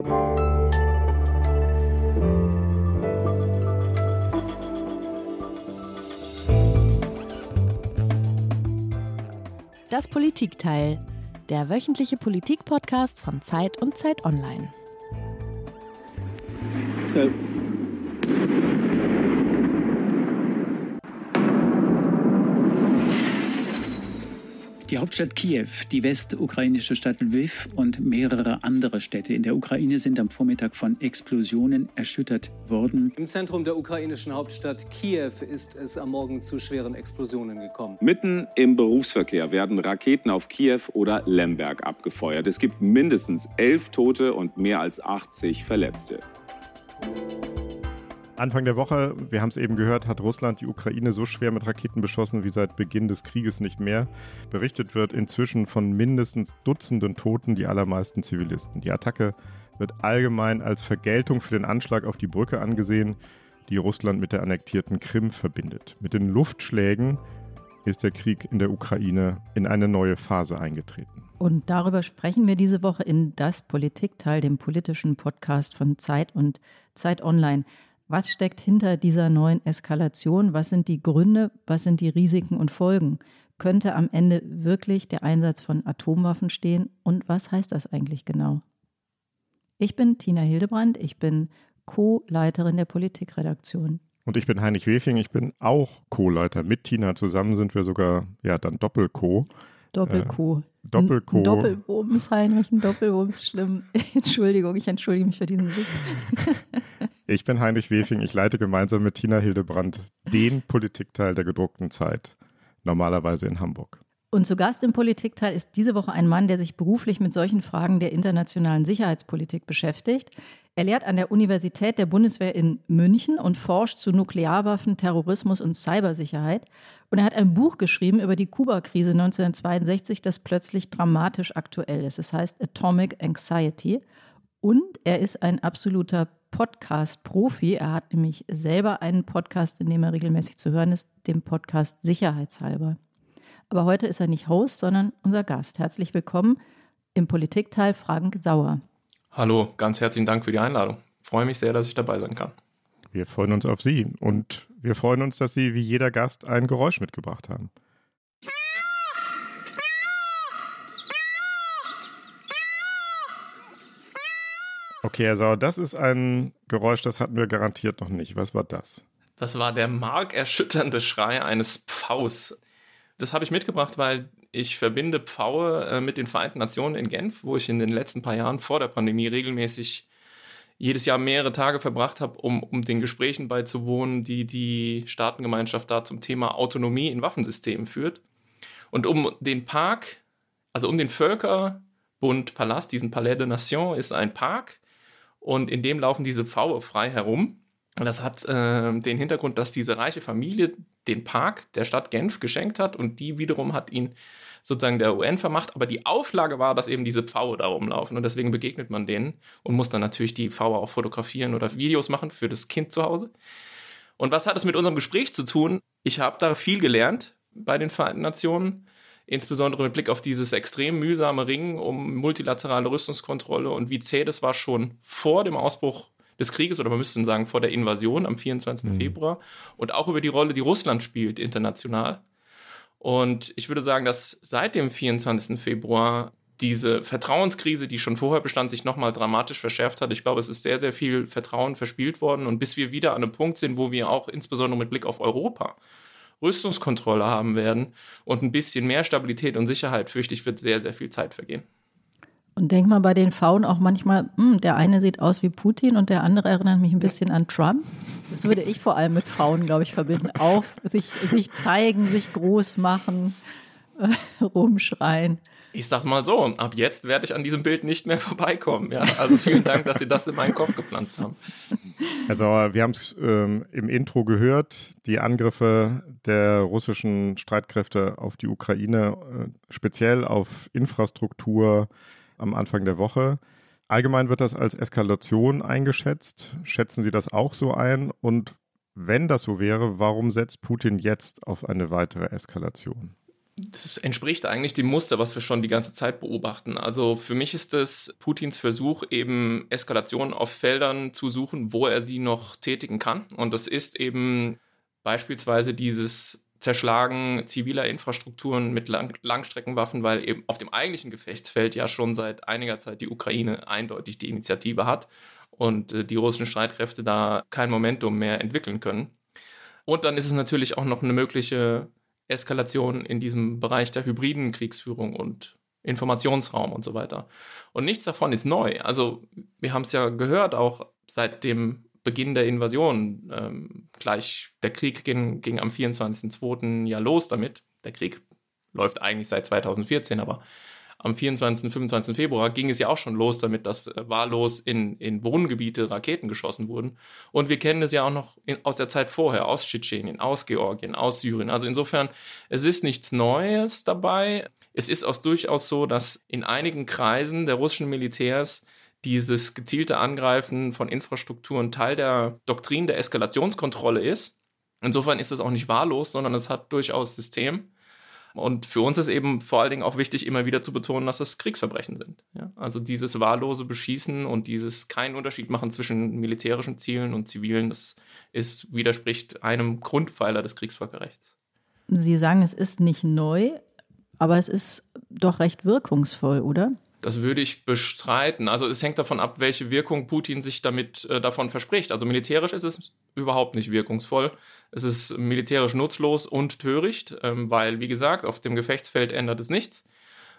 Das Politikteil, der wöchentliche Politik-Podcast von Zeit und Zeit Online. So. Die Hauptstadt Kiew, die westukrainische Stadt Lviv und mehrere andere Städte in der Ukraine sind am Vormittag von Explosionen erschüttert worden. Im Zentrum der ukrainischen Hauptstadt Kiew ist es am Morgen zu schweren Explosionen gekommen. Mitten im Berufsverkehr werden Raketen auf Kiew oder Lemberg abgefeuert. Es gibt mindestens elf Tote und mehr als 80 Verletzte. Anfang der Woche, wir haben es eben gehört, hat Russland die Ukraine so schwer mit Raketen beschossen wie seit Beginn des Krieges nicht mehr. Berichtet wird inzwischen von mindestens Dutzenden Toten, die allermeisten Zivilisten. Die Attacke wird allgemein als Vergeltung für den Anschlag auf die Brücke angesehen, die Russland mit der annektierten Krim verbindet. Mit den Luftschlägen ist der Krieg in der Ukraine in eine neue Phase eingetreten. Und darüber sprechen wir diese Woche in Das Politikteil, dem politischen Podcast von Zeit und Zeit Online. Was steckt hinter dieser neuen Eskalation? Was sind die Gründe? Was sind die Risiken und Folgen? Könnte am Ende wirklich der Einsatz von Atomwaffen stehen? Und was heißt das eigentlich genau? Ich bin Tina Hildebrand. Ich bin Co-Leiterin der Politikredaktion. Und ich bin Heinrich Wefing. Ich bin auch Co-Leiter. Mit Tina zusammen sind wir sogar, ja, dann Doppel-Co. Doppel-Co. Äh, Doppel-Co. Doppelwumms, Heinrich, ein Doppelwumms, schlimm. Entschuldigung, ich entschuldige mich für diesen Witz. Ich bin Heinrich Wefing. Ich leite gemeinsam mit Tina Hildebrand den Politikteil der gedruckten Zeit, normalerweise in Hamburg. Und zu Gast im Politikteil ist diese Woche ein Mann, der sich beruflich mit solchen Fragen der internationalen Sicherheitspolitik beschäftigt. Er lehrt an der Universität der Bundeswehr in München und forscht zu Nuklearwaffen, Terrorismus und Cybersicherheit. Und er hat ein Buch geschrieben über die Kuba-Krise 1962, das plötzlich dramatisch aktuell ist. Es heißt Atomic Anxiety. Und er ist ein absoluter Podcast-Profi. Er hat nämlich selber einen Podcast, in dem er regelmäßig zu hören ist, dem Podcast Sicherheitshalber. Aber heute ist er nicht Host, sondern unser Gast. Herzlich willkommen im Politikteil Frank Sauer. Hallo, ganz herzlichen Dank für die Einladung. Ich freue mich sehr, dass ich dabei sein kann. Wir freuen uns auf Sie und wir freuen uns, dass Sie wie jeder Gast ein Geräusch mitgebracht haben. Okay, Sauer, das ist ein Geräusch, das hatten wir garantiert noch nicht. Was war das? Das war der markerschütternde Schrei eines Pfaus. Das habe ich mitgebracht, weil ich verbinde Pfaue äh, mit den Vereinten Nationen in Genf, wo ich in den letzten paar Jahren vor der Pandemie regelmäßig jedes Jahr mehrere Tage verbracht habe, um, um den Gesprächen beizuwohnen, die die Staatengemeinschaft da zum Thema Autonomie in Waffensystemen führt. Und um den Park, also um den Völkerbund Palast, diesen Palais de Nation, ist ein Park, und in dem laufen diese Pfaue frei herum. Und das hat äh, den Hintergrund, dass diese reiche Familie den Park der Stadt Genf geschenkt hat und die wiederum hat ihn sozusagen der UN vermacht. Aber die Auflage war, dass eben diese Pfaue da rumlaufen und deswegen begegnet man denen und muss dann natürlich die Pfaue auch fotografieren oder Videos machen für das Kind zu Hause. Und was hat es mit unserem Gespräch zu tun? Ich habe da viel gelernt bei den Vereinten Nationen insbesondere mit Blick auf dieses extrem mühsame Ringen um multilaterale Rüstungskontrolle und wie zäh das war schon vor dem Ausbruch des Krieges oder man müsste sagen vor der Invasion am 24. Mhm. Februar und auch über die Rolle, die Russland spielt international. Und ich würde sagen, dass seit dem 24. Februar diese Vertrauenskrise, die schon vorher bestand, sich nochmal dramatisch verschärft hat. Ich glaube, es ist sehr, sehr viel Vertrauen verspielt worden. Und bis wir wieder an einem Punkt sind, wo wir auch insbesondere mit Blick auf Europa Rüstungskontrolle haben werden und ein bisschen mehr Stabilität und Sicherheit, fürchte ich, wird sehr, sehr viel Zeit vergehen. Und denk mal bei den Frauen auch manchmal, mh, hm, der eine sieht aus wie Putin und der andere erinnert mich ein bisschen an Trump. Das würde ich vor allem mit Frauen, glaube ich, verbinden. Auch sich, sich zeigen, sich groß machen, rumschreien. Ich sag's mal so, ab jetzt werde ich an diesem Bild nicht mehr vorbeikommen. Ja? Also vielen Dank, dass Sie das in meinen Kopf gepflanzt haben. Also wir haben es ähm, im Intro gehört, die Angriffe der russischen Streitkräfte auf die Ukraine, äh, speziell auf Infrastruktur am Anfang der Woche. Allgemein wird das als Eskalation eingeschätzt. Schätzen Sie das auch so ein? Und wenn das so wäre, warum setzt Putin jetzt auf eine weitere Eskalation? Das entspricht eigentlich dem Muster, was wir schon die ganze Zeit beobachten. Also für mich ist es Putins Versuch, eben Eskalation auf Feldern zu suchen, wo er sie noch tätigen kann. Und das ist eben beispielsweise dieses Zerschlagen ziviler Infrastrukturen mit Lang Langstreckenwaffen, weil eben auf dem eigentlichen Gefechtsfeld ja schon seit einiger Zeit die Ukraine eindeutig die Initiative hat und äh, die russischen Streitkräfte da kein Momentum mehr entwickeln können. Und dann ist es natürlich auch noch eine mögliche Eskalation in diesem Bereich der hybriden Kriegsführung und Informationsraum und so weiter. Und nichts davon ist neu. Also wir haben es ja gehört, auch seit dem Beginn der Invasion. Ähm, gleich der Krieg ging, ging am 24.02. ja los damit. Der Krieg läuft eigentlich seit 2014, aber am 24. 25. Februar ging es ja auch schon los damit, dass äh, wahllos in, in Wohngebiete Raketen geschossen wurden. Und wir kennen es ja auch noch in, aus der Zeit vorher, aus Tschetschenien, aus Georgien, aus Syrien. Also insofern, es ist nichts Neues dabei. Es ist auch durchaus so, dass in einigen Kreisen der russischen Militärs dieses gezielte Angreifen von Infrastrukturen Teil der Doktrin der Eskalationskontrolle ist. Insofern ist es auch nicht wahllos, sondern es hat durchaus System. Und für uns ist eben vor allen Dingen auch wichtig, immer wieder zu betonen, dass das Kriegsverbrechen sind. Ja? Also dieses wahllose Beschießen und dieses keinen Unterschied machen zwischen militärischen Zielen und zivilen, das ist, widerspricht einem Grundpfeiler des Kriegsvölkerrechts. Sie sagen, es ist nicht neu, aber es ist doch recht wirkungsvoll, oder? Das würde ich bestreiten. Also es hängt davon ab, welche Wirkung Putin sich damit äh, davon verspricht. Also militärisch ist es überhaupt nicht wirkungsvoll. Es ist militärisch nutzlos und töricht, ähm, weil, wie gesagt, auf dem Gefechtsfeld ändert es nichts.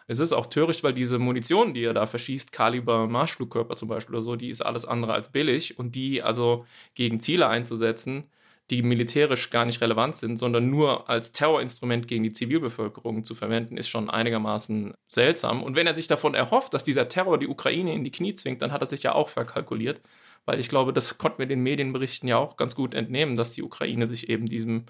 Es ist auch töricht, weil diese Munition, die er da verschießt, Kaliber Marschflugkörper zum Beispiel oder so, die ist alles andere als billig und die also gegen Ziele einzusetzen, die militärisch gar nicht relevant sind, sondern nur als Terrorinstrument gegen die Zivilbevölkerung zu verwenden, ist schon einigermaßen seltsam. Und wenn er sich davon erhofft, dass dieser Terror die Ukraine in die Knie zwingt, dann hat er sich ja auch verkalkuliert, weil ich glaube, das konnten wir den Medienberichten ja auch ganz gut entnehmen, dass die Ukraine sich eben diesem,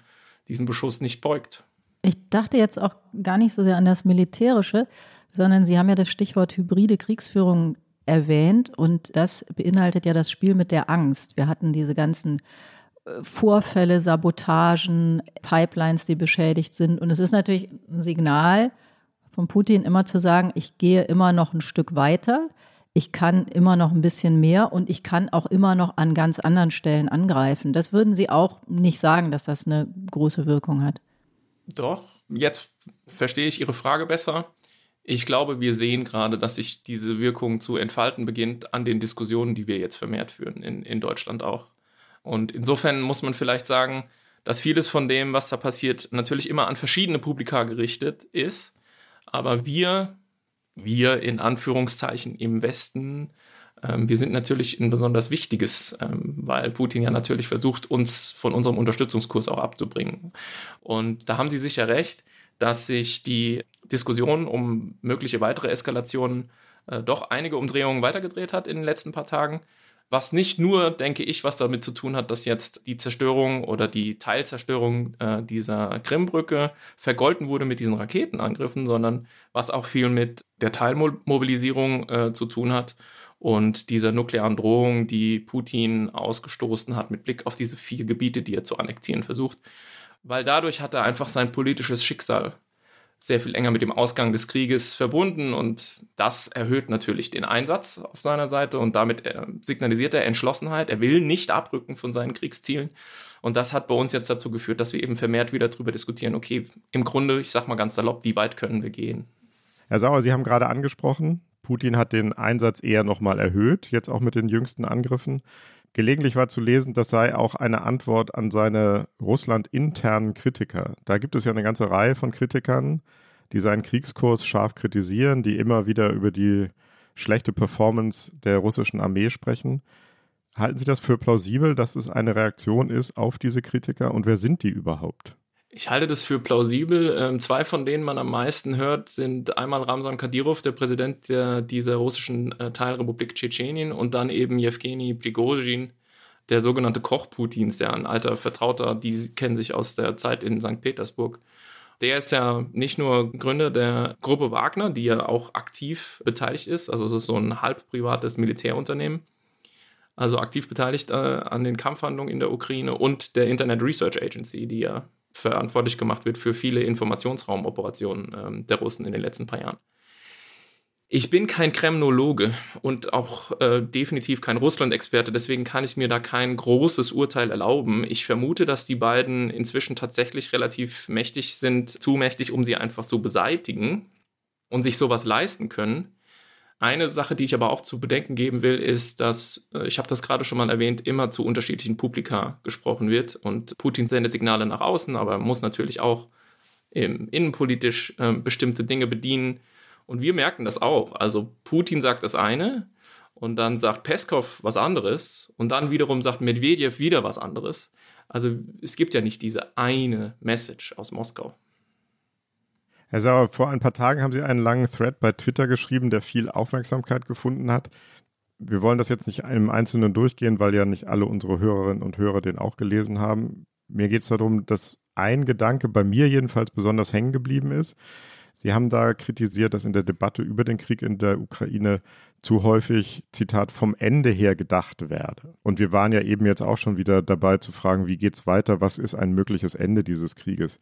diesem Beschuss nicht beugt. Ich dachte jetzt auch gar nicht so sehr an das Militärische, sondern Sie haben ja das Stichwort hybride Kriegsführung erwähnt und das beinhaltet ja das Spiel mit der Angst. Wir hatten diese ganzen Vorfälle, Sabotagen, Pipelines, die beschädigt sind. Und es ist natürlich ein Signal von Putin immer zu sagen, ich gehe immer noch ein Stück weiter, ich kann immer noch ein bisschen mehr und ich kann auch immer noch an ganz anderen Stellen angreifen. Das würden Sie auch nicht sagen, dass das eine große Wirkung hat. Doch, jetzt verstehe ich Ihre Frage besser. Ich glaube, wir sehen gerade, dass sich diese Wirkung zu entfalten beginnt an den Diskussionen, die wir jetzt vermehrt führen, in, in Deutschland auch. Und insofern muss man vielleicht sagen, dass vieles von dem, was da passiert, natürlich immer an verschiedene Publika gerichtet ist. Aber wir, wir in Anführungszeichen im Westen, ähm, wir sind natürlich ein besonders wichtiges, ähm, weil Putin ja natürlich versucht, uns von unserem Unterstützungskurs auch abzubringen. Und da haben Sie sicher recht, dass sich die Diskussion um mögliche weitere Eskalationen äh, doch einige Umdrehungen weitergedreht hat in den letzten paar Tagen. Was nicht nur, denke ich, was damit zu tun hat, dass jetzt die Zerstörung oder die Teilzerstörung äh, dieser Krimbrücke vergolten wurde mit diesen Raketenangriffen, sondern was auch viel mit der Teilmobilisierung äh, zu tun hat und dieser nuklearen Drohung, die Putin ausgestoßen hat mit Blick auf diese vier Gebiete, die er zu annektieren versucht. Weil dadurch hat er einfach sein politisches Schicksal sehr viel enger mit dem Ausgang des Krieges verbunden und das erhöht natürlich den Einsatz auf seiner Seite und damit äh, signalisiert er Entschlossenheit. Er will nicht abrücken von seinen Kriegszielen und das hat bei uns jetzt dazu geführt, dass wir eben vermehrt wieder darüber diskutieren, okay, im Grunde, ich sag mal ganz salopp, wie weit können wir gehen? Herr Sauer, Sie haben gerade angesprochen, Putin hat den Einsatz eher nochmal erhöht, jetzt auch mit den jüngsten Angriffen. Gelegentlich war zu lesen, das sei auch eine Antwort an seine Russland-internen Kritiker. Da gibt es ja eine ganze Reihe von Kritikern, die seinen Kriegskurs scharf kritisieren, die immer wieder über die schlechte Performance der russischen Armee sprechen. Halten Sie das für plausibel, dass es eine Reaktion ist auf diese Kritiker und wer sind die überhaupt? Ich halte das für plausibel. Ähm, zwei von denen man am meisten hört, sind einmal Ramsan Kadyrov, der Präsident der, dieser russischen äh, Teilrepublik Tschetschenien, und dann eben Jewgeni Prigozhin, der sogenannte Koch Putins, der ein alter Vertrauter, die kennen sich aus der Zeit in St. Petersburg. Der ist ja nicht nur Gründer der Gruppe Wagner, die ja auch aktiv beteiligt ist, also es ist so ein halb privates Militärunternehmen, also aktiv beteiligt äh, an den Kampfhandlungen in der Ukraine und der Internet Research Agency, die ja verantwortlich gemacht wird für viele Informationsraumoperationen ähm, der Russen in den letzten paar Jahren. Ich bin kein Kremnologe und auch äh, definitiv kein Russland-Experte, deswegen kann ich mir da kein großes Urteil erlauben. Ich vermute, dass die beiden inzwischen tatsächlich relativ mächtig sind, zu mächtig, um sie einfach zu beseitigen und sich sowas leisten können. Eine Sache, die ich aber auch zu bedenken geben will, ist, dass, äh, ich habe das gerade schon mal erwähnt, immer zu unterschiedlichen Publika gesprochen wird und Putin sendet Signale nach außen, aber muss natürlich auch ähm, innenpolitisch äh, bestimmte Dinge bedienen und wir merken das auch. Also Putin sagt das eine und dann sagt Peskov was anderes und dann wiederum sagt Medvedev wieder was anderes. Also es gibt ja nicht diese eine Message aus Moskau. Herr Sauer, vor ein paar Tagen haben Sie einen langen Thread bei Twitter geschrieben, der viel Aufmerksamkeit gefunden hat. Wir wollen das jetzt nicht im Einzelnen durchgehen, weil ja nicht alle unsere Hörerinnen und Hörer den auch gelesen haben. Mir geht es darum, dass ein Gedanke bei mir jedenfalls besonders hängen geblieben ist. Sie haben da kritisiert, dass in der Debatte über den Krieg in der Ukraine zu häufig, Zitat, vom Ende her gedacht werde. Und wir waren ja eben jetzt auch schon wieder dabei zu fragen, wie geht es weiter, was ist ein mögliches Ende dieses Krieges.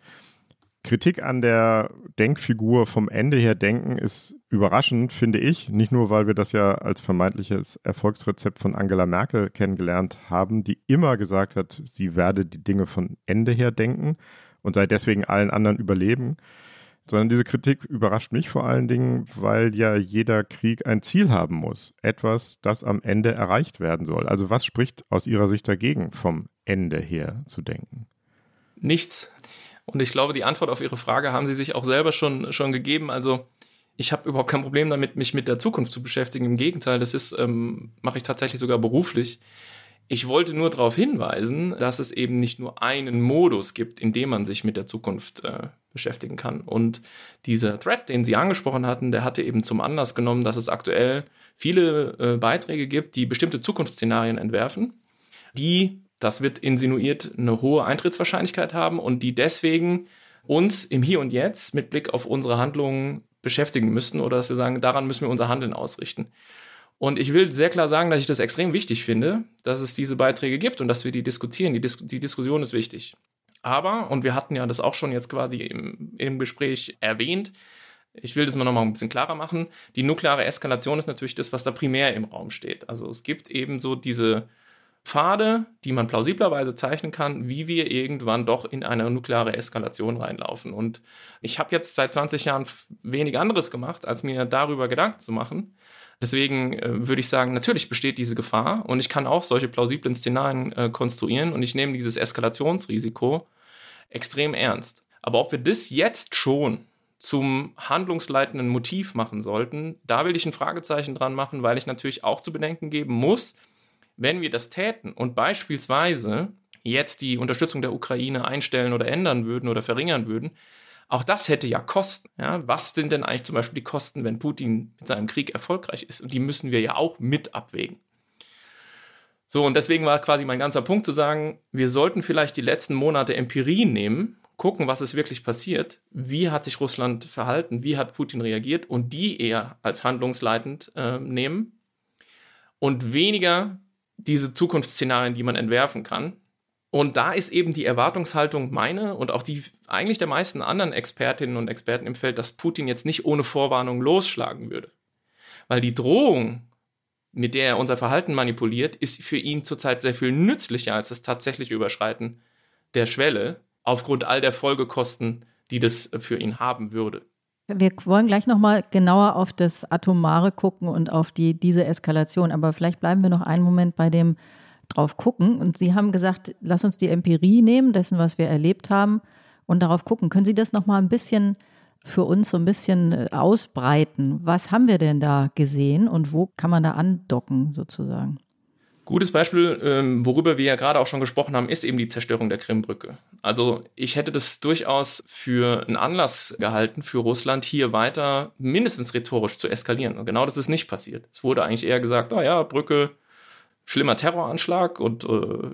Kritik an der Denkfigur vom Ende her denken ist überraschend, finde ich. Nicht nur, weil wir das ja als vermeintliches Erfolgsrezept von Angela Merkel kennengelernt haben, die immer gesagt hat, sie werde die Dinge von Ende her denken und sei deswegen allen anderen überleben, sondern diese Kritik überrascht mich vor allen Dingen, weil ja jeder Krieg ein Ziel haben muss. Etwas, das am Ende erreicht werden soll. Also was spricht aus Ihrer Sicht dagegen, vom Ende her zu denken? Nichts. Und ich glaube, die Antwort auf Ihre Frage haben Sie sich auch selber schon, schon gegeben. Also ich habe überhaupt kein Problem damit, mich mit der Zukunft zu beschäftigen. Im Gegenteil, das ist, ähm, mache ich tatsächlich sogar beruflich. Ich wollte nur darauf hinweisen, dass es eben nicht nur einen Modus gibt, in dem man sich mit der Zukunft äh, beschäftigen kann. Und dieser Thread, den Sie angesprochen hatten, der hatte eben zum Anlass genommen, dass es aktuell viele äh, Beiträge gibt, die bestimmte Zukunftsszenarien entwerfen, die, das wird insinuiert, eine hohe Eintrittswahrscheinlichkeit haben und die deswegen uns im Hier und Jetzt mit Blick auf unsere Handlungen beschäftigen müssten oder dass wir sagen, daran müssen wir unser Handeln ausrichten. Und ich will sehr klar sagen, dass ich das extrem wichtig finde, dass es diese Beiträge gibt und dass wir die diskutieren. Die, Dis die Diskussion ist wichtig. Aber, und wir hatten ja das auch schon jetzt quasi im, im Gespräch erwähnt, ich will das mal nochmal ein bisschen klarer machen. Die nukleare Eskalation ist natürlich das, was da primär im Raum steht. Also es gibt eben so diese Pfade, die man plausiblerweise zeichnen kann, wie wir irgendwann doch in eine nukleare Eskalation reinlaufen. Und ich habe jetzt seit 20 Jahren wenig anderes gemacht, als mir darüber Gedanken zu machen. Deswegen äh, würde ich sagen, natürlich besteht diese Gefahr und ich kann auch solche plausiblen Szenarien äh, konstruieren und ich nehme dieses Eskalationsrisiko extrem ernst. Aber ob wir das jetzt schon zum handlungsleitenden Motiv machen sollten, da will ich ein Fragezeichen dran machen, weil ich natürlich auch zu bedenken geben muss, wenn wir das täten und beispielsweise jetzt die Unterstützung der Ukraine einstellen oder ändern würden oder verringern würden, auch das hätte ja Kosten. Ja? Was sind denn eigentlich zum Beispiel die Kosten, wenn Putin mit seinem Krieg erfolgreich ist? Und die müssen wir ja auch mit abwägen. So, und deswegen war quasi mein ganzer Punkt zu sagen, wir sollten vielleicht die letzten Monate Empirie nehmen, gucken, was ist wirklich passiert, wie hat sich Russland verhalten, wie hat Putin reagiert und die eher als handlungsleitend äh, nehmen und weniger diese Zukunftsszenarien, die man entwerfen kann, und da ist eben die Erwartungshaltung meine und auch die eigentlich der meisten anderen Expertinnen und Experten im Feld, dass Putin jetzt nicht ohne Vorwarnung losschlagen würde. Weil die Drohung, mit der er unser Verhalten manipuliert, ist für ihn zurzeit sehr viel nützlicher als das tatsächliche Überschreiten der Schwelle, aufgrund all der Folgekosten, die das für ihn haben würde. Wir wollen gleich nochmal genauer auf das Atomare gucken und auf die, diese Eskalation, aber vielleicht bleiben wir noch einen Moment bei dem drauf gucken. Und Sie haben gesagt, lass uns die Empirie nehmen, dessen, was wir erlebt haben, und darauf gucken. Können Sie das nochmal ein bisschen für uns so ein bisschen äh, ausbreiten? Was haben wir denn da gesehen und wo kann man da andocken sozusagen? Gutes Beispiel, ähm, worüber wir ja gerade auch schon gesprochen haben, ist eben die Zerstörung der Krimbrücke. Also ich hätte das durchaus für einen Anlass gehalten, für Russland hier weiter mindestens rhetorisch zu eskalieren. Und genau das ist nicht passiert. Es wurde eigentlich eher gesagt, oh ja, Brücke schlimmer Terroranschlag und äh,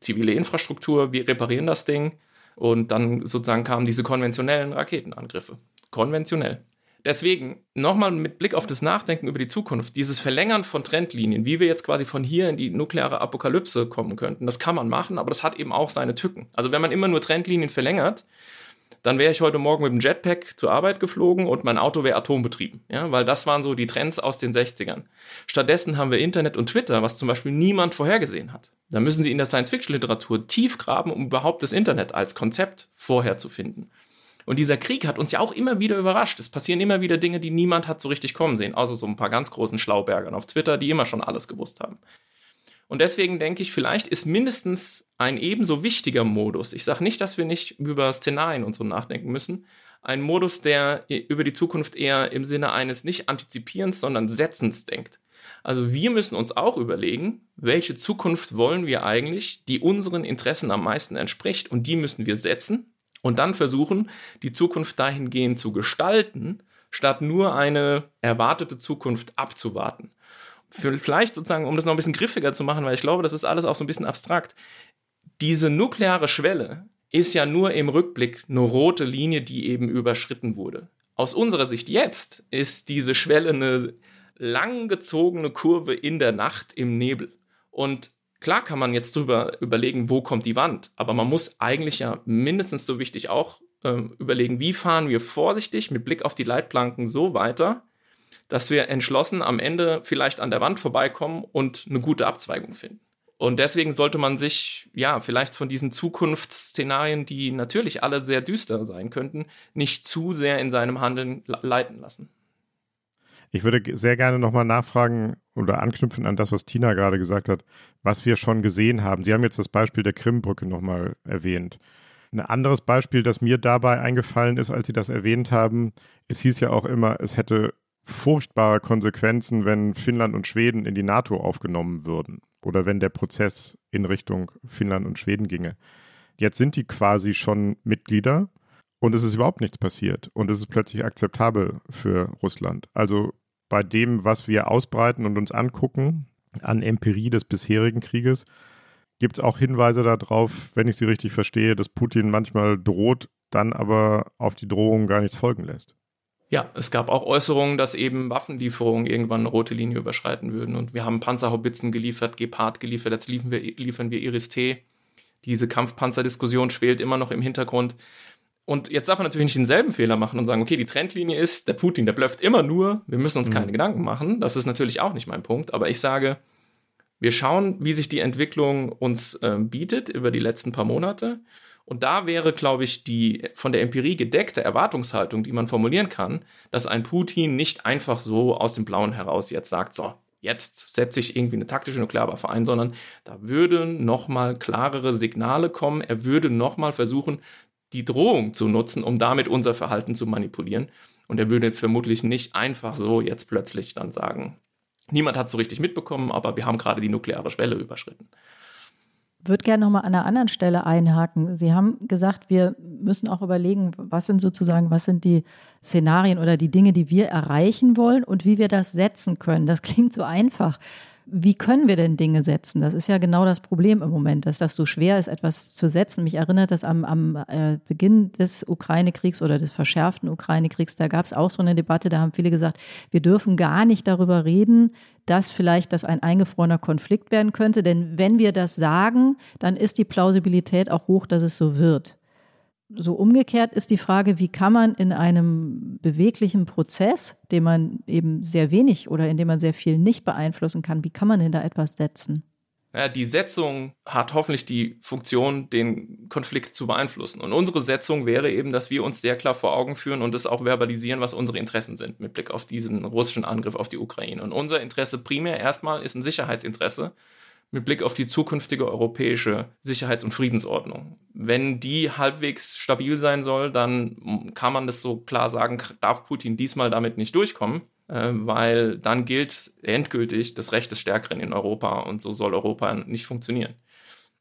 zivile Infrastruktur, wir reparieren das Ding. Und dann sozusagen kamen diese konventionellen Raketenangriffe. Konventionell. Deswegen nochmal mit Blick auf das Nachdenken über die Zukunft, dieses Verlängern von Trendlinien, wie wir jetzt quasi von hier in die nukleare Apokalypse kommen könnten, das kann man machen, aber das hat eben auch seine Tücken. Also wenn man immer nur Trendlinien verlängert, dann wäre ich heute Morgen mit dem Jetpack zur Arbeit geflogen und mein Auto wäre atombetrieben. Ja, weil das waren so die Trends aus den 60ern. Stattdessen haben wir Internet und Twitter, was zum Beispiel niemand vorhergesehen hat. Da müssen Sie in der Science-Fiction-Literatur tief graben, um überhaupt das Internet als Konzept vorherzufinden. Und dieser Krieg hat uns ja auch immer wieder überrascht. Es passieren immer wieder Dinge, die niemand hat so richtig kommen sehen, außer so ein paar ganz großen Schlaubergern auf Twitter, die immer schon alles gewusst haben. Und deswegen denke ich, vielleicht ist mindestens ein ebenso wichtiger Modus, ich sage nicht, dass wir nicht über Szenarien und so nachdenken müssen, ein Modus, der über die Zukunft eher im Sinne eines nicht Antizipierens, sondern Setzens denkt. Also wir müssen uns auch überlegen, welche Zukunft wollen wir eigentlich, die unseren Interessen am meisten entspricht und die müssen wir setzen und dann versuchen, die Zukunft dahingehend zu gestalten, statt nur eine erwartete Zukunft abzuwarten. Vielleicht sozusagen, um das noch ein bisschen griffiger zu machen, weil ich glaube, das ist alles auch so ein bisschen abstrakt. Diese nukleare Schwelle ist ja nur im Rückblick eine rote Linie, die eben überschritten wurde. Aus unserer Sicht jetzt ist diese Schwelle eine langgezogene Kurve in der Nacht im Nebel. Und Klar kann man jetzt drüber überlegen, wo kommt die Wand, aber man muss eigentlich ja mindestens so wichtig auch äh, überlegen, wie fahren wir vorsichtig mit Blick auf die Leitplanken so weiter, dass wir entschlossen am Ende vielleicht an der Wand vorbeikommen und eine gute Abzweigung finden. Und deswegen sollte man sich, ja, vielleicht von diesen Zukunftsszenarien, die natürlich alle sehr düster sein könnten, nicht zu sehr in seinem Handeln leiten lassen. Ich würde sehr gerne nochmal nachfragen oder anknüpfen an das, was Tina gerade gesagt hat, was wir schon gesehen haben. Sie haben jetzt das Beispiel der Krimbrücke nochmal erwähnt. Ein anderes Beispiel, das mir dabei eingefallen ist, als Sie das erwähnt haben, es hieß ja auch immer, es hätte furchtbare Konsequenzen, wenn Finnland und Schweden in die NATO aufgenommen würden oder wenn der Prozess in Richtung Finnland und Schweden ginge. Jetzt sind die quasi schon Mitglieder und es ist überhaupt nichts passiert und es ist plötzlich akzeptabel für Russland. Also bei dem, was wir ausbreiten und uns angucken an Empirie des bisherigen Krieges, gibt es auch Hinweise darauf, wenn ich sie richtig verstehe, dass Putin manchmal droht, dann aber auf die Drohung gar nichts folgen lässt. Ja, es gab auch Äußerungen, dass eben Waffenlieferungen irgendwann eine rote Linie überschreiten würden. Und wir haben Panzerhaubitzen geliefert, Gepard geliefert, jetzt liefern wir, liefern wir Iris-T. Diese Kampfpanzerdiskussion schwelt immer noch im Hintergrund. Und jetzt darf man natürlich nicht denselben Fehler machen und sagen, okay, die Trendlinie ist, der Putin, der blöfft immer nur, wir müssen uns mhm. keine Gedanken machen. Das ist natürlich auch nicht mein Punkt. Aber ich sage, wir schauen, wie sich die Entwicklung uns äh, bietet über die letzten paar Monate. Und da wäre, glaube ich, die von der Empirie gedeckte Erwartungshaltung, die man formulieren kann, dass ein Putin nicht einfach so aus dem Blauen heraus jetzt sagt, so, jetzt setze ich irgendwie eine taktische Nuklearwaffe ein, sondern da würden nochmal klarere Signale kommen. Er würde nochmal versuchen, die Drohung zu nutzen, um damit unser Verhalten zu manipulieren. Und er würde vermutlich nicht einfach so jetzt plötzlich dann sagen, niemand hat so richtig mitbekommen, aber wir haben gerade die nukleare Schwelle überschritten würde gerne nochmal an einer anderen Stelle einhaken. Sie haben gesagt, wir müssen auch überlegen, was sind sozusagen, was sind die Szenarien oder die Dinge, die wir erreichen wollen und wie wir das setzen können. Das klingt so einfach wie können wir denn Dinge setzen? Das ist ja genau das Problem im Moment, dass das so schwer ist, etwas zu setzen. Mich erinnert das am, am äh, Beginn des Ukraine-Kriegs oder des verschärften Ukraine-Kriegs. Da gab es auch so eine Debatte, da haben viele gesagt, wir dürfen gar nicht darüber reden, dass vielleicht das ein eingefrorener Konflikt werden könnte. Denn wenn wir das sagen, dann ist die Plausibilität auch hoch, dass es so wird so umgekehrt ist die Frage, wie kann man in einem beweglichen Prozess, den man eben sehr wenig oder in dem man sehr viel nicht beeinflussen kann, wie kann man denn da etwas setzen? Ja, die Setzung hat hoffentlich die Funktion, den Konflikt zu beeinflussen. Und unsere Setzung wäre eben, dass wir uns sehr klar vor Augen führen und es auch verbalisieren, was unsere Interessen sind mit Blick auf diesen russischen Angriff auf die Ukraine. Und unser Interesse primär erstmal ist ein Sicherheitsinteresse mit Blick auf die zukünftige europäische Sicherheits- und Friedensordnung. Wenn die halbwegs stabil sein soll, dann kann man das so klar sagen, darf Putin diesmal damit nicht durchkommen, äh, weil dann gilt endgültig das Recht des Stärkeren in Europa und so soll Europa nicht funktionieren.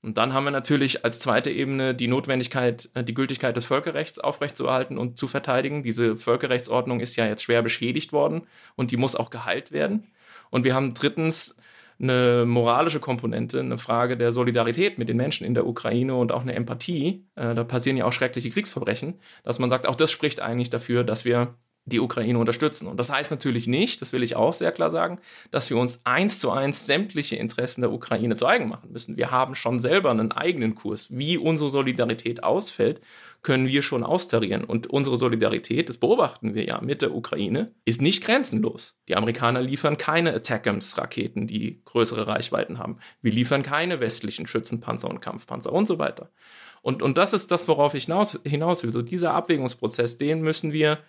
Und dann haben wir natürlich als zweite Ebene die Notwendigkeit, äh, die Gültigkeit des Völkerrechts aufrechtzuerhalten und zu verteidigen. Diese Völkerrechtsordnung ist ja jetzt schwer beschädigt worden und die muss auch geheilt werden. Und wir haben drittens eine moralische Komponente, eine Frage der Solidarität mit den Menschen in der Ukraine und auch eine Empathie. Äh, da passieren ja auch schreckliche Kriegsverbrechen, dass man sagt, auch das spricht eigentlich dafür, dass wir die Ukraine unterstützen. Und das heißt natürlich nicht, das will ich auch sehr klar sagen, dass wir uns eins zu eins sämtliche Interessen der Ukraine zu eigen machen müssen. Wir haben schon selber einen eigenen Kurs. Wie unsere Solidarität ausfällt, können wir schon austarieren. Und unsere Solidarität, das beobachten wir ja mit der Ukraine, ist nicht grenzenlos. Die Amerikaner liefern keine Attackams-Raketen, die größere Reichweiten haben. Wir liefern keine westlichen Schützenpanzer und Kampfpanzer und so weiter. Und, und das ist das, worauf ich hinaus, hinaus will. So dieser Abwägungsprozess, den müssen wir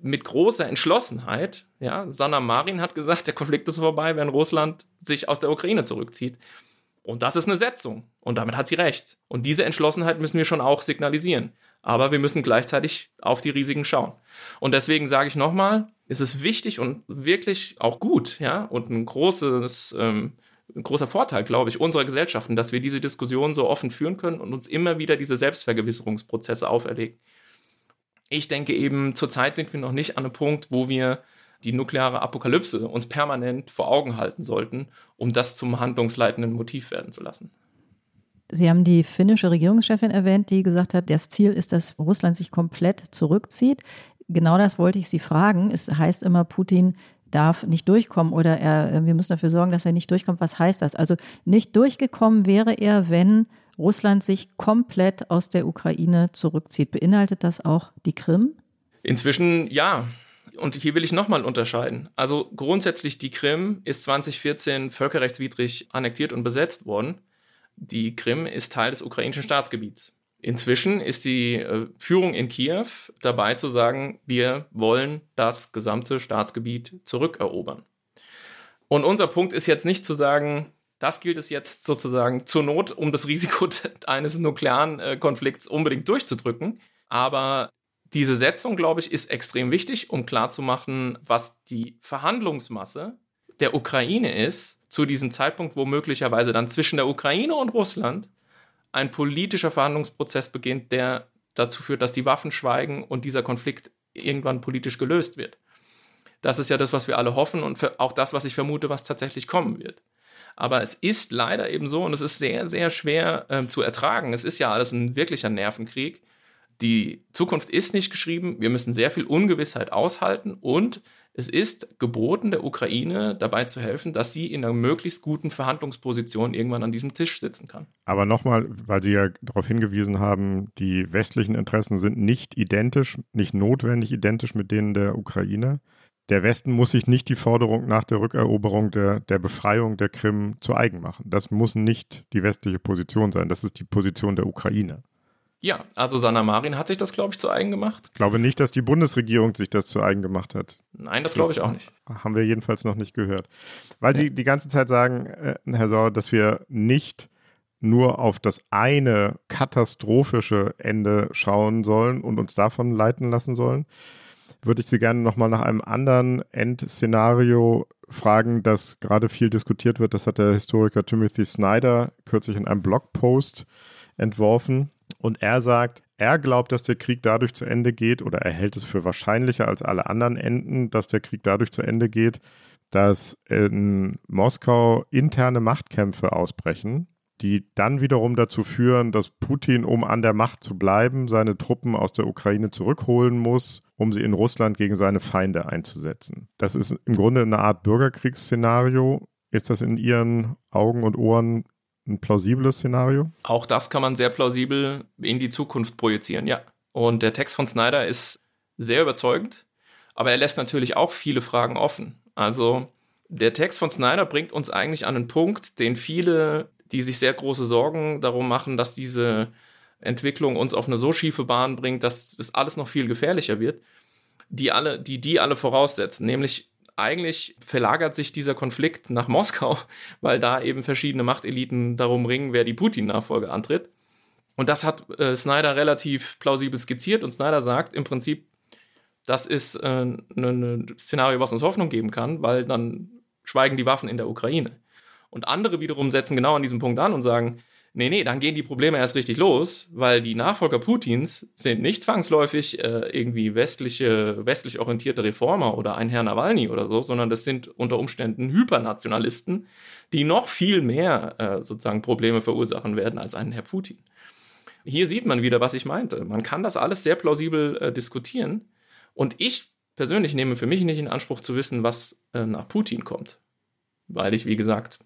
mit großer Entschlossenheit, ja, Sanna Marin hat gesagt, der Konflikt ist vorbei, wenn Russland sich aus der Ukraine zurückzieht. Und das ist eine Setzung. Und damit hat sie recht. Und diese Entschlossenheit müssen wir schon auch signalisieren. Aber wir müssen gleichzeitig auf die Risiken schauen. Und deswegen sage ich nochmal, es ist wichtig und wirklich auch gut, ja, und ein großes, ähm, ein großer Vorteil, glaube ich, unserer Gesellschaften, dass wir diese Diskussion so offen führen können und uns immer wieder diese Selbstvergewisserungsprozesse auferlegen. Ich denke eben, zurzeit sind wir noch nicht an einem Punkt, wo wir die nukleare Apokalypse uns permanent vor Augen halten sollten, um das zum handlungsleitenden Motiv werden zu lassen. Sie haben die finnische Regierungschefin erwähnt, die gesagt hat, das Ziel ist, dass Russland sich komplett zurückzieht. Genau das wollte ich Sie fragen. Es heißt immer, Putin darf nicht durchkommen oder er, wir müssen dafür sorgen, dass er nicht durchkommt. Was heißt das? Also nicht durchgekommen wäre er, wenn Russland sich komplett aus der Ukraine zurückzieht. Beinhaltet das auch die Krim? Inzwischen ja. Und hier will ich nochmal unterscheiden. Also grundsätzlich die Krim ist 2014 völkerrechtswidrig annektiert und besetzt worden. Die Krim ist Teil des ukrainischen Staatsgebiets. Inzwischen ist die äh, Führung in Kiew dabei zu sagen, wir wollen das gesamte Staatsgebiet zurückerobern. Und unser Punkt ist jetzt nicht zu sagen, das gilt es jetzt sozusagen zur Not, um das Risiko eines nuklearen äh, Konflikts unbedingt durchzudrücken. Aber diese Setzung, glaube ich, ist extrem wichtig, um klarzumachen, was die Verhandlungsmasse der Ukraine ist, zu diesem Zeitpunkt, wo möglicherweise dann zwischen der Ukraine und Russland ein politischer Verhandlungsprozess beginnt, der dazu führt, dass die Waffen schweigen und dieser Konflikt irgendwann politisch gelöst wird. Das ist ja das, was wir alle hoffen und auch das, was ich vermute, was tatsächlich kommen wird. Aber es ist leider eben so und es ist sehr, sehr schwer äh, zu ertragen. Es ist ja alles ein wirklicher Nervenkrieg. Die Zukunft ist nicht geschrieben. Wir müssen sehr viel Ungewissheit aushalten und es ist geboten, der Ukraine dabei zu helfen, dass sie in einer möglichst guten Verhandlungsposition irgendwann an diesem Tisch sitzen kann. Aber nochmal, weil Sie ja darauf hingewiesen haben, die westlichen Interessen sind nicht identisch, nicht notwendig identisch mit denen der Ukraine der Westen muss sich nicht die Forderung nach der Rückeroberung der, der Befreiung der Krim zu eigen machen. Das muss nicht die westliche Position sein. Das ist die Position der Ukraine. Ja, also Sanna Marin hat sich das, glaube ich, zu eigen gemacht. Ich glaube nicht, dass die Bundesregierung sich das zu eigen gemacht hat. Nein, das glaube ich auch nicht. Haben wir jedenfalls noch nicht gehört. Weil ja. Sie die ganze Zeit sagen, äh, Herr Sauer, dass wir nicht nur auf das eine katastrophische Ende schauen sollen und uns davon leiten lassen sollen, würde ich Sie gerne nochmal nach einem anderen Endszenario fragen, das gerade viel diskutiert wird. Das hat der Historiker Timothy Snyder kürzlich in einem Blogpost entworfen. Und er sagt, er glaubt, dass der Krieg dadurch zu Ende geht, oder er hält es für wahrscheinlicher als alle anderen Enden, dass der Krieg dadurch zu Ende geht, dass in Moskau interne Machtkämpfe ausbrechen, die dann wiederum dazu führen, dass Putin, um an der Macht zu bleiben, seine Truppen aus der Ukraine zurückholen muss, um sie in Russland gegen seine Feinde einzusetzen. Das ist im Grunde eine Art Bürgerkriegsszenario. Ist das in Ihren Augen und Ohren ein plausibles Szenario? Auch das kann man sehr plausibel in die Zukunft projizieren, ja. Und der Text von Snyder ist sehr überzeugend, aber er lässt natürlich auch viele Fragen offen. Also der Text von Snyder bringt uns eigentlich an einen Punkt, den viele die sich sehr große Sorgen darum machen, dass diese Entwicklung uns auf eine so schiefe Bahn bringt, dass das alles noch viel gefährlicher wird, die alle, die die alle voraussetzen, nämlich eigentlich verlagert sich dieser Konflikt nach Moskau, weil da eben verschiedene Machteliten darum ringen, wer die Putin-Nachfolge antritt. Und das hat äh, Snyder relativ plausibel skizziert und Snyder sagt im Prinzip, das ist äh, ein ne, ne Szenario, was uns Hoffnung geben kann, weil dann schweigen die Waffen in der Ukraine. Und andere wiederum setzen genau an diesem Punkt an und sagen, nee, nee, dann gehen die Probleme erst richtig los, weil die Nachfolger Putins sind nicht zwangsläufig äh, irgendwie westliche, westlich orientierte Reformer oder ein Herr Nawalny oder so, sondern das sind unter Umständen Hypernationalisten, die noch viel mehr äh, sozusagen Probleme verursachen werden als ein Herr Putin. Hier sieht man wieder, was ich meinte. Man kann das alles sehr plausibel äh, diskutieren. Und ich persönlich nehme für mich nicht in Anspruch zu wissen, was äh, nach Putin kommt, weil ich, wie gesagt,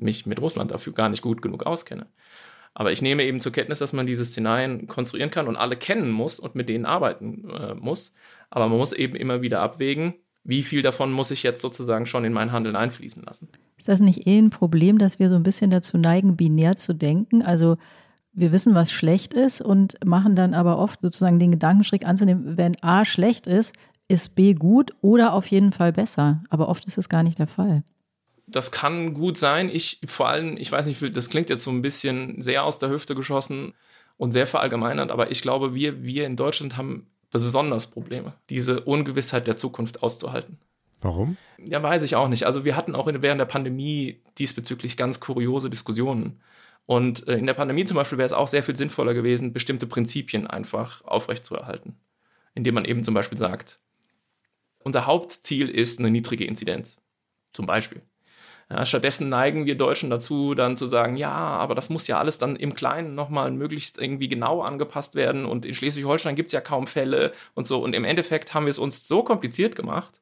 mich mit Russland dafür gar nicht gut genug auskenne. Aber ich nehme eben zur Kenntnis, dass man diese Szenarien konstruieren kann und alle kennen muss und mit denen arbeiten äh, muss. Aber man muss eben immer wieder abwägen, wie viel davon muss ich jetzt sozusagen schon in mein Handeln einfließen lassen. Ist das nicht eh ein Problem, dass wir so ein bisschen dazu neigen, binär zu denken? Also wir wissen, was schlecht ist und machen dann aber oft sozusagen den Gedankenschritt anzunehmen, wenn A schlecht ist, ist B gut oder auf jeden Fall besser. Aber oft ist es gar nicht der Fall. Das kann gut sein. Ich vor allem, ich weiß nicht, das klingt jetzt so ein bisschen sehr aus der Hüfte geschossen und sehr verallgemeinert, aber ich glaube, wir, wir in Deutschland haben besonders Probleme, diese Ungewissheit der Zukunft auszuhalten. Warum? Ja, weiß ich auch nicht. Also wir hatten auch während der Pandemie diesbezüglich ganz kuriose Diskussionen. Und äh, in der Pandemie zum Beispiel wäre es auch sehr viel sinnvoller gewesen, bestimmte Prinzipien einfach aufrechtzuerhalten. Indem man eben zum Beispiel sagt, unser Hauptziel ist eine niedrige Inzidenz. Zum Beispiel. Ja, stattdessen neigen wir Deutschen dazu, dann zu sagen, ja, aber das muss ja alles dann im Kleinen nochmal möglichst irgendwie genau angepasst werden und in Schleswig-Holstein gibt es ja kaum Fälle und so. Und im Endeffekt haben wir es uns so kompliziert gemacht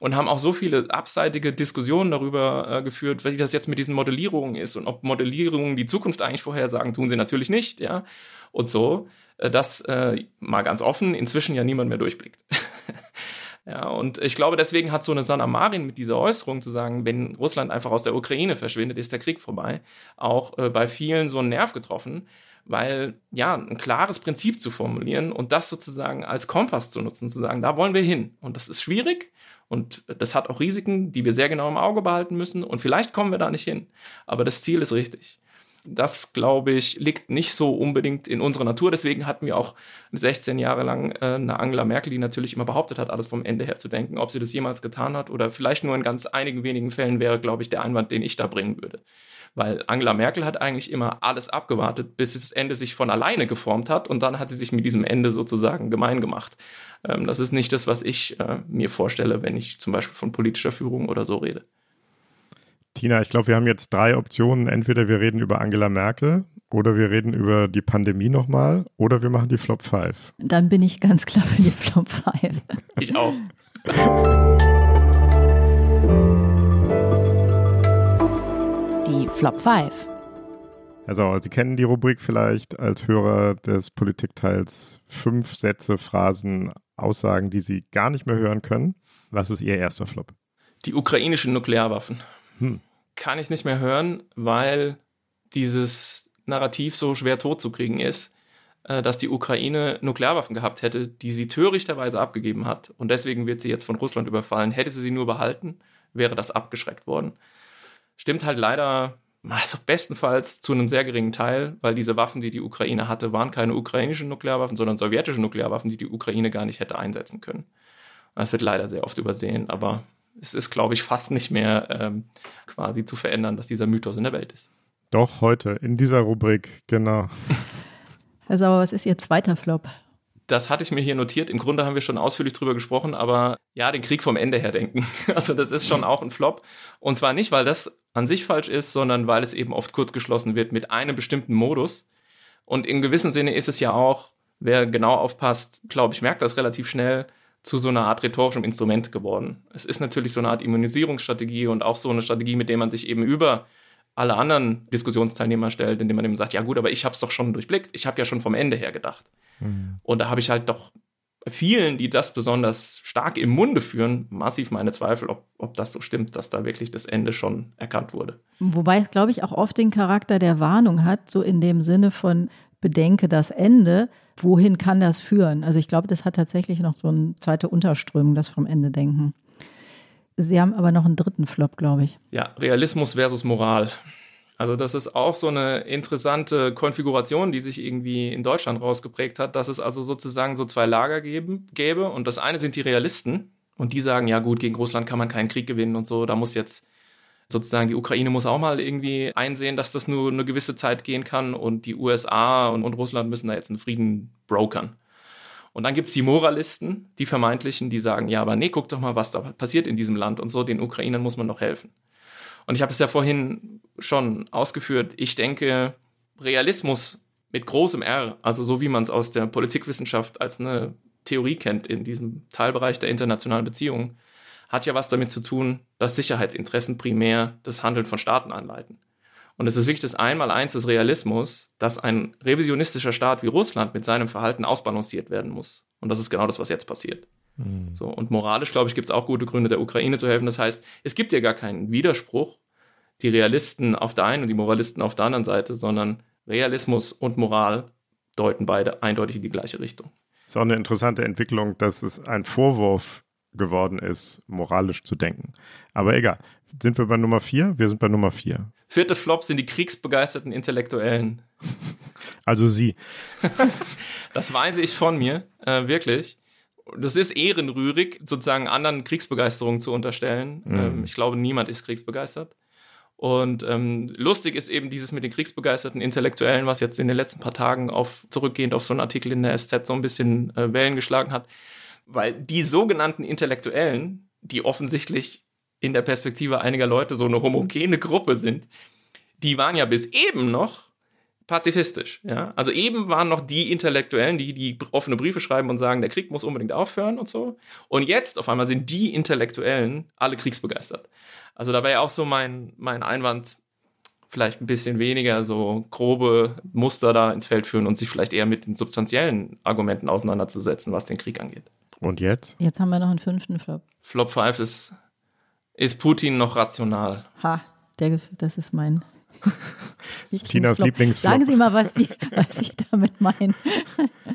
und haben auch so viele abseitige Diskussionen darüber äh, geführt, wie das jetzt mit diesen Modellierungen ist und ob Modellierungen die Zukunft eigentlich vorhersagen, tun sie natürlich nicht, ja. Und so, äh, dass äh, mal ganz offen inzwischen ja niemand mehr durchblickt. Ja, und ich glaube, deswegen hat so eine Sanna Marin mit dieser Äußerung zu sagen, wenn Russland einfach aus der Ukraine verschwindet, ist der Krieg vorbei, auch äh, bei vielen so einen Nerv getroffen, weil ja, ein klares Prinzip zu formulieren und das sozusagen als Kompass zu nutzen, zu sagen, da wollen wir hin. Und das ist schwierig und das hat auch Risiken, die wir sehr genau im Auge behalten müssen und vielleicht kommen wir da nicht hin, aber das Ziel ist richtig. Das, glaube ich, liegt nicht so unbedingt in unserer Natur. Deswegen hatten wir auch 16 Jahre lang äh, eine Angela Merkel, die natürlich immer behauptet hat, alles vom Ende her zu denken. Ob sie das jemals getan hat oder vielleicht nur in ganz einigen wenigen Fällen wäre, glaube ich, der Einwand, den ich da bringen würde. Weil Angela Merkel hat eigentlich immer alles abgewartet, bis das Ende sich von alleine geformt hat und dann hat sie sich mit diesem Ende sozusagen gemein gemacht. Ähm, das ist nicht das, was ich äh, mir vorstelle, wenn ich zum Beispiel von politischer Führung oder so rede. Tina, ich glaube, wir haben jetzt drei Optionen. Entweder wir reden über Angela Merkel oder wir reden über die Pandemie nochmal oder wir machen die Flop 5. Dann bin ich ganz klar für die Flop 5. Ich auch. Die Flop 5. Also, Sie kennen die Rubrik vielleicht als Hörer des Politikteils. Fünf Sätze, Phrasen, Aussagen, die Sie gar nicht mehr hören können. Was ist Ihr erster Flop? Die ukrainischen Nuklearwaffen. Hm. Kann ich nicht mehr hören, weil dieses Narrativ so schwer totzukriegen ist, äh, dass die Ukraine Nuklearwaffen gehabt hätte, die sie törichterweise abgegeben hat. Und deswegen wird sie jetzt von Russland überfallen. Hätte sie sie nur behalten, wäre das abgeschreckt worden. Stimmt halt leider, also bestenfalls zu einem sehr geringen Teil, weil diese Waffen, die die Ukraine hatte, waren keine ukrainischen Nuklearwaffen, sondern sowjetische Nuklearwaffen, die die Ukraine gar nicht hätte einsetzen können. Das wird leider sehr oft übersehen, aber es ist, glaube ich, fast nicht mehr ähm, quasi zu verändern, dass dieser Mythos in der Welt ist. Doch, heute, in dieser Rubrik, genau. Herr Sauer, was ist Ihr zweiter Flop? Das hatte ich mir hier notiert. Im Grunde haben wir schon ausführlich drüber gesprochen, aber ja, den Krieg vom Ende her denken. Also das ist schon auch ein Flop. Und zwar nicht, weil das an sich falsch ist, sondern weil es eben oft kurzgeschlossen wird mit einem bestimmten Modus. Und in gewissem Sinne ist es ja auch, wer genau aufpasst, glaube ich, merkt das relativ schnell, zu so einer Art rhetorischem Instrument geworden. Es ist natürlich so eine Art Immunisierungsstrategie und auch so eine Strategie, mit der man sich eben über alle anderen Diskussionsteilnehmer stellt, indem man eben sagt, ja gut, aber ich habe es doch schon durchblickt, ich habe ja schon vom Ende her gedacht. Mhm. Und da habe ich halt doch vielen, die das besonders stark im Munde führen, massiv meine Zweifel, ob, ob das so stimmt, dass da wirklich das Ende schon erkannt wurde. Wobei es, glaube ich, auch oft den Charakter der Warnung hat, so in dem Sinne von bedenke das Ende, wohin kann das führen? Also ich glaube, das hat tatsächlich noch so eine zweite Unterströmung, das vom Ende denken. Sie haben aber noch einen dritten Flop, glaube ich. Ja, Realismus versus Moral. Also das ist auch so eine interessante Konfiguration, die sich irgendwie in Deutschland rausgeprägt hat, dass es also sozusagen so zwei Lager geben, gäbe. Und das eine sind die Realisten und die sagen, ja gut, gegen Russland kann man keinen Krieg gewinnen und so, da muss jetzt sozusagen die Ukraine muss auch mal irgendwie einsehen, dass das nur eine gewisse Zeit gehen kann und die USA und, und Russland müssen da jetzt einen Frieden brokern. Und dann gibt es die Moralisten, die vermeintlichen, die sagen, ja, aber nee, guck doch mal, was da passiert in diesem Land und so, den Ukrainern muss man doch helfen. Und ich habe es ja vorhin schon ausgeführt, ich denke, Realismus mit großem R, also so wie man es aus der Politikwissenschaft als eine Theorie kennt in diesem Teilbereich der internationalen Beziehungen, hat ja was damit zu tun, dass Sicherheitsinteressen primär das Handeln von Staaten anleiten. Und es ist wirklich das Einmaleins des Realismus, dass ein revisionistischer Staat wie Russland mit seinem Verhalten ausbalanciert werden muss. Und das ist genau das, was jetzt passiert. Mhm. So, und moralisch, glaube ich, gibt es auch gute Gründe, der Ukraine zu helfen. Das heißt, es gibt ja gar keinen Widerspruch, die Realisten auf der einen und die Moralisten auf der anderen Seite, sondern Realismus und Moral deuten beide eindeutig in die gleiche Richtung. Ist auch eine interessante Entwicklung, dass es ein Vorwurf geworden ist, moralisch zu denken. Aber egal. Sind wir bei Nummer vier? Wir sind bei Nummer vier. Vierte Flop sind die kriegsbegeisterten Intellektuellen. Also Sie. das weise ich von mir, äh, wirklich. Das ist ehrenrührig, sozusagen anderen Kriegsbegeisterung zu unterstellen. Mhm. Ähm, ich glaube, niemand ist kriegsbegeistert. Und ähm, lustig ist eben dieses mit den kriegsbegeisterten Intellektuellen, was jetzt in den letzten paar Tagen auf zurückgehend auf so einen Artikel in der SZ so ein bisschen äh, Wellen geschlagen hat, weil die sogenannten Intellektuellen, die offensichtlich in der Perspektive einiger Leute so eine homogene Gruppe sind, die waren ja bis eben noch pazifistisch. Ja? Also eben waren noch die Intellektuellen, die die offene Briefe schreiben und sagen, der Krieg muss unbedingt aufhören und so. Und jetzt auf einmal sind die Intellektuellen alle kriegsbegeistert. Also da wäre ja auch so mein, mein Einwand, vielleicht ein bisschen weniger so grobe Muster da ins Feld führen und sich vielleicht eher mit den substanziellen Argumenten auseinanderzusetzen, was den Krieg angeht. Und jetzt? Jetzt haben wir noch einen fünften Flop. Flop 5 ist, ist Putin noch rational? Ha, der, das ist mein. Tinas Lieblingsflop. Sagen Sie mal, was Sie, was Sie damit meinen.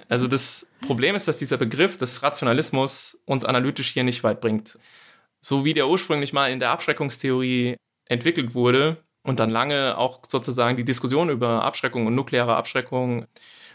Also das Problem ist, dass dieser Begriff des Rationalismus uns analytisch hier nicht weit bringt. So wie der ursprünglich mal in der Abschreckungstheorie entwickelt wurde und dann lange auch sozusagen die Diskussion über Abschreckung und nukleare Abschreckung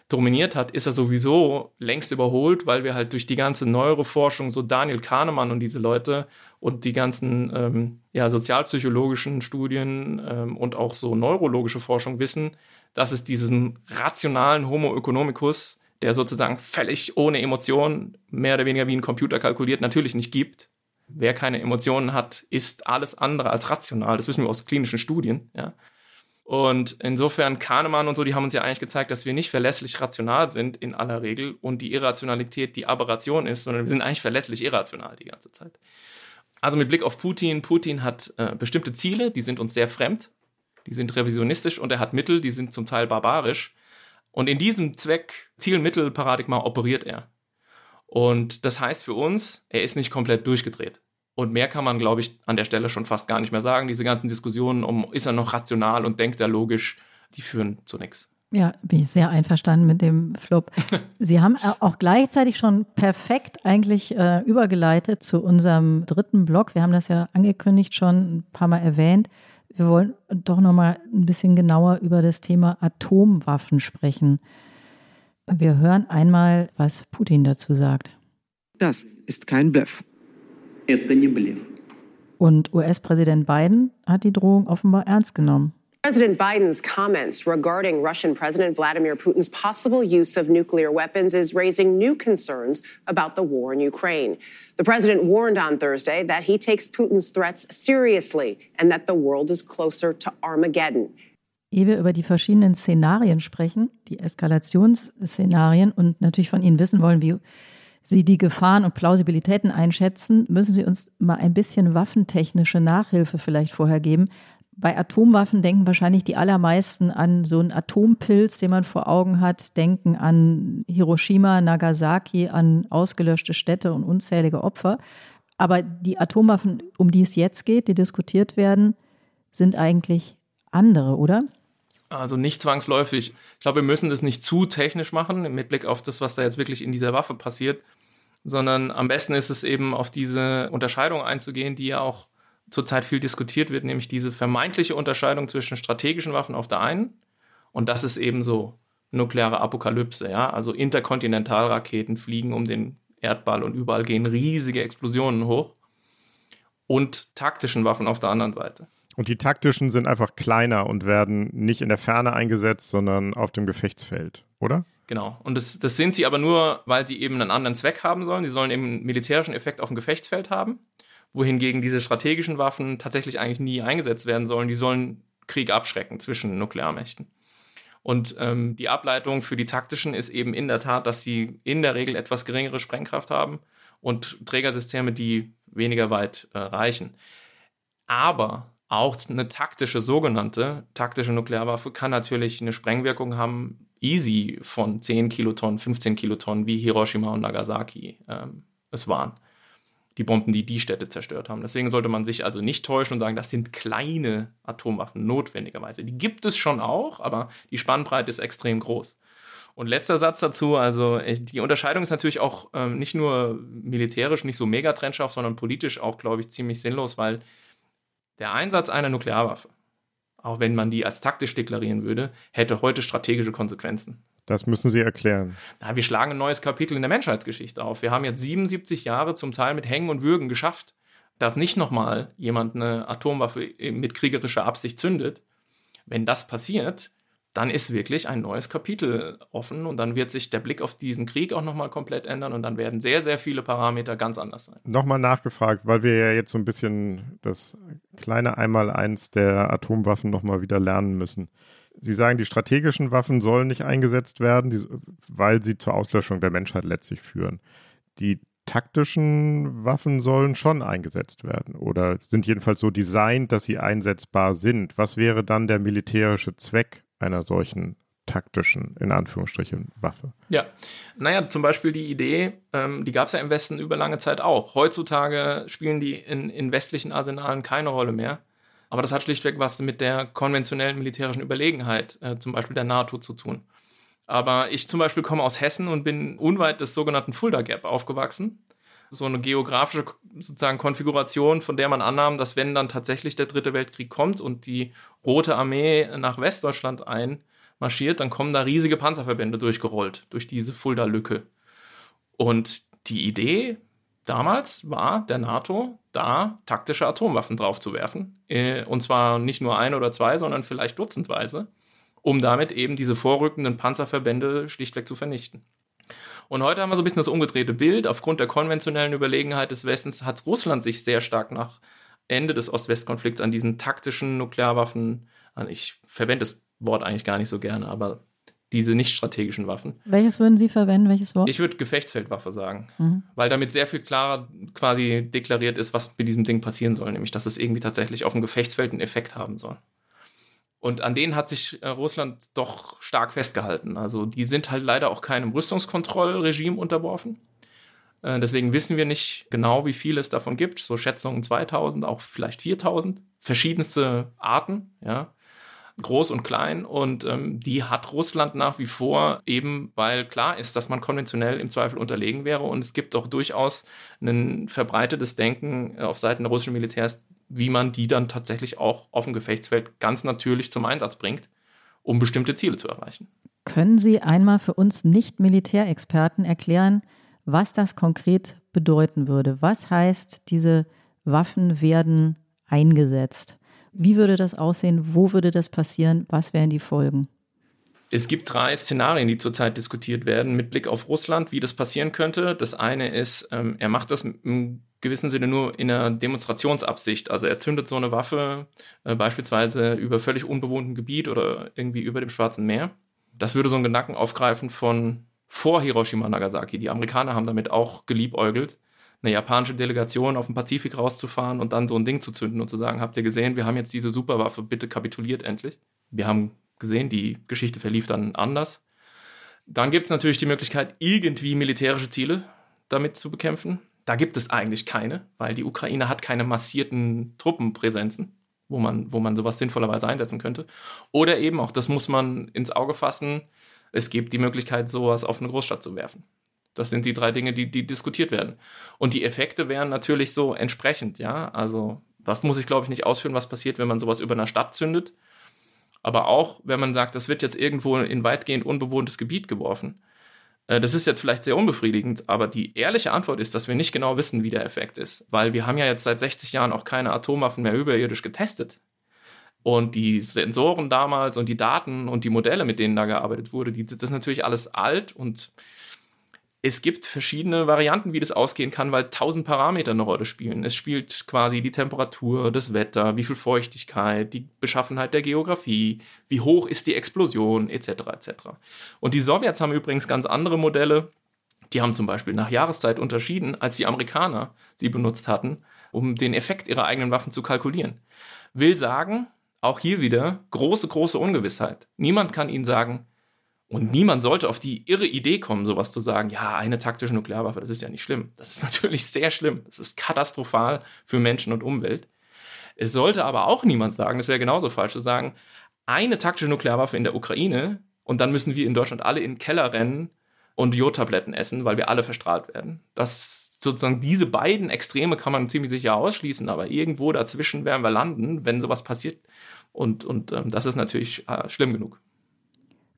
dominiert hat, ist er sowieso längst überholt, weil wir halt durch die ganze Neuroforschung, so Daniel Kahnemann und diese Leute und die ganzen ähm, ja, sozialpsychologischen Studien ähm, und auch so neurologische Forschung wissen, dass es diesen rationalen Homo economicus, der sozusagen völlig ohne Emotionen, mehr oder weniger wie ein Computer kalkuliert, natürlich nicht gibt. Wer keine Emotionen hat, ist alles andere als rational. Das wissen wir aus klinischen Studien. Ja. Und insofern Kahnemann und so, die haben uns ja eigentlich gezeigt, dass wir nicht verlässlich rational sind in aller Regel und die Irrationalität die Aberration ist, sondern wir sind eigentlich verlässlich irrational die ganze Zeit. Also mit Blick auf Putin, Putin hat äh, bestimmte Ziele, die sind uns sehr fremd, die sind revisionistisch und er hat Mittel, die sind zum Teil barbarisch. Und in diesem Zweck, Ziel-Mittel-Paradigma operiert er. Und das heißt für uns, er ist nicht komplett durchgedreht. Und mehr kann man, glaube ich, an der Stelle schon fast gar nicht mehr sagen. Diese ganzen Diskussionen um, ist er noch rational und denkt er logisch, die führen zu nichts. Ja, bin ich sehr einverstanden mit dem Flop. Sie haben auch gleichzeitig schon perfekt eigentlich äh, übergeleitet zu unserem dritten Block. Wir haben das ja angekündigt schon ein paar Mal erwähnt. Wir wollen doch noch mal ein bisschen genauer über das Thema Atomwaffen sprechen. Wir hören einmal, was Putin dazu sagt. Das ist kein Bluff. Und US-Präsident Biden hat die Drohung offenbar ernst genommen. President Biden's comments regarding Russian President Vladimir Putin's possible use of nuclear weapons is raising new concerns about the war in Ukraine. The president warned on Thursday that he takes Putin's threats seriously and that the world is closer to Armageddon. Ehe wir über die verschiedenen Szenarien sprechen, die Eskalationsszenarien und natürlich von Ihnen wissen wollen, wie Sie die Gefahren und Plausibilitäten einschätzen, müssen Sie uns mal ein bisschen waffentechnische Nachhilfe vielleicht vorher geben. Bei Atomwaffen denken wahrscheinlich die allermeisten an so einen Atompilz, den man vor Augen hat, denken an Hiroshima, Nagasaki, an ausgelöschte Städte und unzählige Opfer. Aber die Atomwaffen, um die es jetzt geht, die diskutiert werden, sind eigentlich andere, oder? Also nicht zwangsläufig. Ich glaube, wir müssen das nicht zu technisch machen, mit Blick auf das, was da jetzt wirklich in dieser Waffe passiert, sondern am besten ist es eben auf diese Unterscheidung einzugehen, die ja auch zurzeit viel diskutiert wird, nämlich diese vermeintliche Unterscheidung zwischen strategischen Waffen auf der einen und das ist eben so nukleare Apokalypse, ja, also Interkontinentalraketen fliegen um den Erdball und überall gehen riesige Explosionen hoch und taktischen Waffen auf der anderen Seite. Und die taktischen sind einfach kleiner und werden nicht in der Ferne eingesetzt, sondern auf dem Gefechtsfeld, oder? Genau. Und das, das sind sie aber nur, weil sie eben einen anderen Zweck haben sollen. Sie sollen eben einen militärischen Effekt auf dem Gefechtsfeld haben, wohingegen diese strategischen Waffen tatsächlich eigentlich nie eingesetzt werden sollen. Die sollen Krieg abschrecken zwischen Nuklearmächten. Und ähm, die Ableitung für die taktischen ist eben in der Tat, dass sie in der Regel etwas geringere Sprengkraft haben und Trägersysteme, die weniger weit äh, reichen. Aber auch eine taktische, sogenannte taktische Nuklearwaffe kann natürlich eine Sprengwirkung haben, easy von 10 Kilotonnen, 15 Kilotonnen, wie Hiroshima und Nagasaki ähm, es waren. Die Bomben, die die Städte zerstört haben. Deswegen sollte man sich also nicht täuschen und sagen, das sind kleine Atomwaffen notwendigerweise. Die gibt es schon auch, aber die Spannbreite ist extrem groß. Und letzter Satz dazu, also äh, die Unterscheidung ist natürlich auch ähm, nicht nur militärisch nicht so mega trennscharf, sondern politisch auch, glaube ich, ziemlich sinnlos, weil der Einsatz einer Nuklearwaffe, auch wenn man die als taktisch deklarieren würde, hätte heute strategische Konsequenzen. Das müssen Sie erklären. Na, wir schlagen ein neues Kapitel in der Menschheitsgeschichte auf. Wir haben jetzt 77 Jahre zum Teil mit Hängen und Würgen geschafft, dass nicht nochmal jemand eine Atomwaffe mit kriegerischer Absicht zündet. Wenn das passiert, dann ist wirklich ein neues Kapitel offen und dann wird sich der Blick auf diesen Krieg auch nochmal komplett ändern und dann werden sehr, sehr viele Parameter ganz anders sein. Nochmal nachgefragt, weil wir ja jetzt so ein bisschen das kleine Einmaleins der Atomwaffen nochmal wieder lernen müssen. Sie sagen, die strategischen Waffen sollen nicht eingesetzt werden, weil sie zur Auslöschung der Menschheit letztlich führen. Die taktischen Waffen sollen schon eingesetzt werden oder sind jedenfalls so designt, dass sie einsetzbar sind. Was wäre dann der militärische Zweck einer solchen taktischen, in Anführungsstrichen, Waffe. Ja, naja, zum Beispiel die Idee, ähm, die gab es ja im Westen über lange Zeit auch. Heutzutage spielen die in, in westlichen Arsenalen keine Rolle mehr. Aber das hat schlichtweg was mit der konventionellen militärischen Überlegenheit, äh, zum Beispiel der NATO, zu tun. Aber ich zum Beispiel komme aus Hessen und bin unweit des sogenannten Fulda Gap aufgewachsen. So eine geografische sozusagen Konfiguration, von der man annahm, dass wenn dann tatsächlich der dritte Weltkrieg kommt und die Rote Armee nach Westdeutschland einmarschiert, dann kommen da riesige Panzerverbände durchgerollt, durch diese Fulda-Lücke. Und die Idee damals war der NATO, da taktische Atomwaffen draufzuwerfen. Äh, und zwar nicht nur ein oder zwei, sondern vielleicht dutzendweise, um damit eben diese vorrückenden Panzerverbände schlichtweg zu vernichten. Und heute haben wir so ein bisschen das umgedrehte Bild. Aufgrund der konventionellen Überlegenheit des Westens hat Russland sich sehr stark nach Ende des Ost-West-Konflikts an diesen taktischen Nuklearwaffen, ich verwende das Wort eigentlich gar nicht so gerne, aber diese nicht strategischen Waffen. Welches würden Sie verwenden? Welches Wort? Ich würde Gefechtsfeldwaffe sagen, mhm. weil damit sehr viel klarer quasi deklariert ist, was mit diesem Ding passieren soll, nämlich dass es irgendwie tatsächlich auf dem Gefechtsfeld einen Effekt haben soll. Und an denen hat sich äh, Russland doch stark festgehalten. Also die sind halt leider auch keinem Rüstungskontrollregime unterworfen. Äh, deswegen wissen wir nicht genau, wie viel es davon gibt. So Schätzungen 2000, auch vielleicht 4000. Verschiedenste Arten, ja. Groß und klein. Und ähm, die hat Russland nach wie vor eben, weil klar ist, dass man konventionell im Zweifel unterlegen wäre. Und es gibt auch durchaus ein verbreitetes Denken auf Seiten der russischen Militärs, wie man die dann tatsächlich auch auf dem Gefechtsfeld ganz natürlich zum Einsatz bringt, um bestimmte Ziele zu erreichen. Können Sie einmal für uns Nicht-Militärexperten erklären, was das konkret bedeuten würde. Was heißt, diese Waffen werden eingesetzt? Wie würde das aussehen? Wo würde das passieren? Was wären die Folgen? Es gibt drei Szenarien, die zurzeit diskutiert werden mit Blick auf Russland, wie das passieren könnte. Das eine ist, ähm, er macht das im gewissen Sinne nur in einer Demonstrationsabsicht. Also er zündet so eine Waffe äh, beispielsweise über völlig unbewohntem Gebiet oder irgendwie über dem Schwarzen Meer. Das würde so einen Gedanken aufgreifen von vor Hiroshima Nagasaki. Die Amerikaner haben damit auch geliebäugelt, eine japanische Delegation auf den Pazifik rauszufahren und dann so ein Ding zu zünden und zu sagen, habt ihr gesehen, wir haben jetzt diese Superwaffe, bitte kapituliert endlich. Wir haben gesehen, die Geschichte verlief dann anders. Dann gibt es natürlich die Möglichkeit, irgendwie militärische Ziele damit zu bekämpfen. Da gibt es eigentlich keine, weil die Ukraine hat keine massierten Truppenpräsenzen, wo man, wo man sowas sinnvollerweise einsetzen könnte. Oder eben, auch das muss man ins Auge fassen, es gibt die Möglichkeit, sowas auf eine Großstadt zu werfen. Das sind die drei Dinge, die, die diskutiert werden. Und die Effekte wären natürlich so entsprechend, ja. Also, das muss ich, glaube ich, nicht ausführen, was passiert, wenn man sowas über einer Stadt zündet. Aber auch, wenn man sagt, das wird jetzt irgendwo in weitgehend unbewohntes Gebiet geworfen. Äh, das ist jetzt vielleicht sehr unbefriedigend, aber die ehrliche Antwort ist, dass wir nicht genau wissen, wie der Effekt ist. Weil wir haben ja jetzt seit 60 Jahren auch keine Atomwaffen mehr überirdisch getestet. Und die Sensoren damals und die Daten und die Modelle, mit denen da gearbeitet wurde, die, das ist natürlich alles alt und es gibt verschiedene Varianten, wie das ausgehen kann, weil tausend Parameter eine Rolle spielen. Es spielt quasi die Temperatur, das Wetter, wie viel Feuchtigkeit, die Beschaffenheit der Geografie, wie hoch ist die Explosion, etc. etc. Und die Sowjets haben übrigens ganz andere Modelle. Die haben zum Beispiel nach Jahreszeit unterschieden, als die Amerikaner sie benutzt hatten, um den Effekt ihrer eigenen Waffen zu kalkulieren. Will sagen, auch hier wieder große, große Ungewissheit. Niemand kann ihnen sagen, und niemand sollte auf die irre Idee kommen, sowas zu sagen, ja, eine taktische Nuklearwaffe, das ist ja nicht schlimm. Das ist natürlich sehr schlimm. Das ist katastrophal für Menschen und Umwelt. Es sollte aber auch niemand sagen, das wäre genauso falsch zu sagen, eine taktische Nuklearwaffe in der Ukraine und dann müssen wir in Deutschland alle in den Keller rennen und Jodtabletten essen, weil wir alle verstrahlt werden. Das sozusagen diese beiden Extreme kann man ziemlich sicher ausschließen, aber irgendwo dazwischen werden wir landen, wenn sowas passiert. Und, und ähm, das ist natürlich äh, schlimm genug.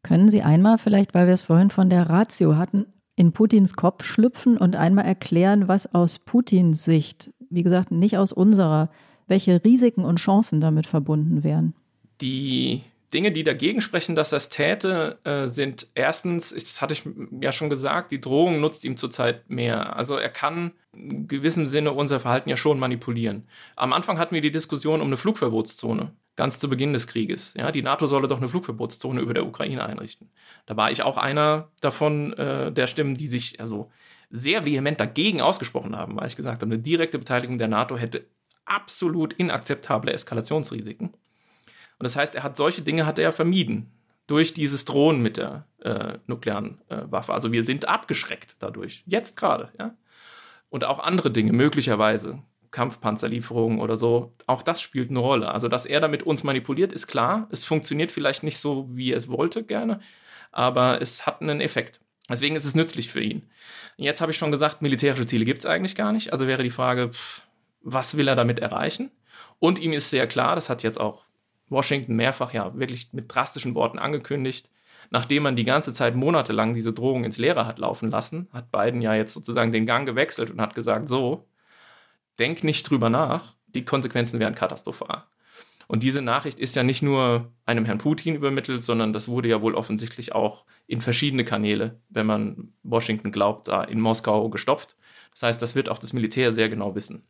Können Sie einmal vielleicht, weil wir es vorhin von der Ratio hatten, in Putins Kopf schlüpfen und einmal erklären, was aus Putins Sicht, wie gesagt, nicht aus unserer, welche Risiken und Chancen damit verbunden wären? Die Dinge, die dagegen sprechen, dass er es täte, äh, sind erstens, das hatte ich ja schon gesagt, die Drohung nutzt ihm zurzeit mehr. Also er kann in gewissem Sinne unser Verhalten ja schon manipulieren. Am Anfang hatten wir die Diskussion um eine Flugverbotszone ganz zu Beginn des Krieges. Ja, die NATO solle doch eine Flugverbotszone über der Ukraine einrichten. Da war ich auch einer davon äh, der Stimmen, die sich also sehr vehement dagegen ausgesprochen haben, weil ich gesagt habe, eine direkte Beteiligung der NATO hätte absolut inakzeptable Eskalationsrisiken. Und das heißt, er hat solche Dinge hat er vermieden durch dieses Drohen mit der äh, nuklearen äh, Waffe. Also wir sind abgeschreckt dadurch, jetzt gerade, ja. Und auch andere Dinge möglicherweise Kampfpanzerlieferungen oder so, auch das spielt eine Rolle. Also, dass er damit uns manipuliert, ist klar. Es funktioniert vielleicht nicht so, wie er es wollte, gerne, aber es hat einen Effekt. Deswegen ist es nützlich für ihn. Jetzt habe ich schon gesagt, militärische Ziele gibt es eigentlich gar nicht. Also wäre die Frage, pff, was will er damit erreichen? Und ihm ist sehr klar, das hat jetzt auch Washington mehrfach ja wirklich mit drastischen Worten angekündigt, nachdem man die ganze Zeit monatelang diese Drohung ins Leere hat laufen lassen, hat Biden ja jetzt sozusagen den Gang gewechselt und hat gesagt, so, denk nicht drüber nach, die Konsequenzen wären katastrophal. Und diese Nachricht ist ja nicht nur einem Herrn Putin übermittelt, sondern das wurde ja wohl offensichtlich auch in verschiedene Kanäle, wenn man Washington glaubt, da in Moskau gestopft. Das heißt, das wird auch das Militär sehr genau wissen.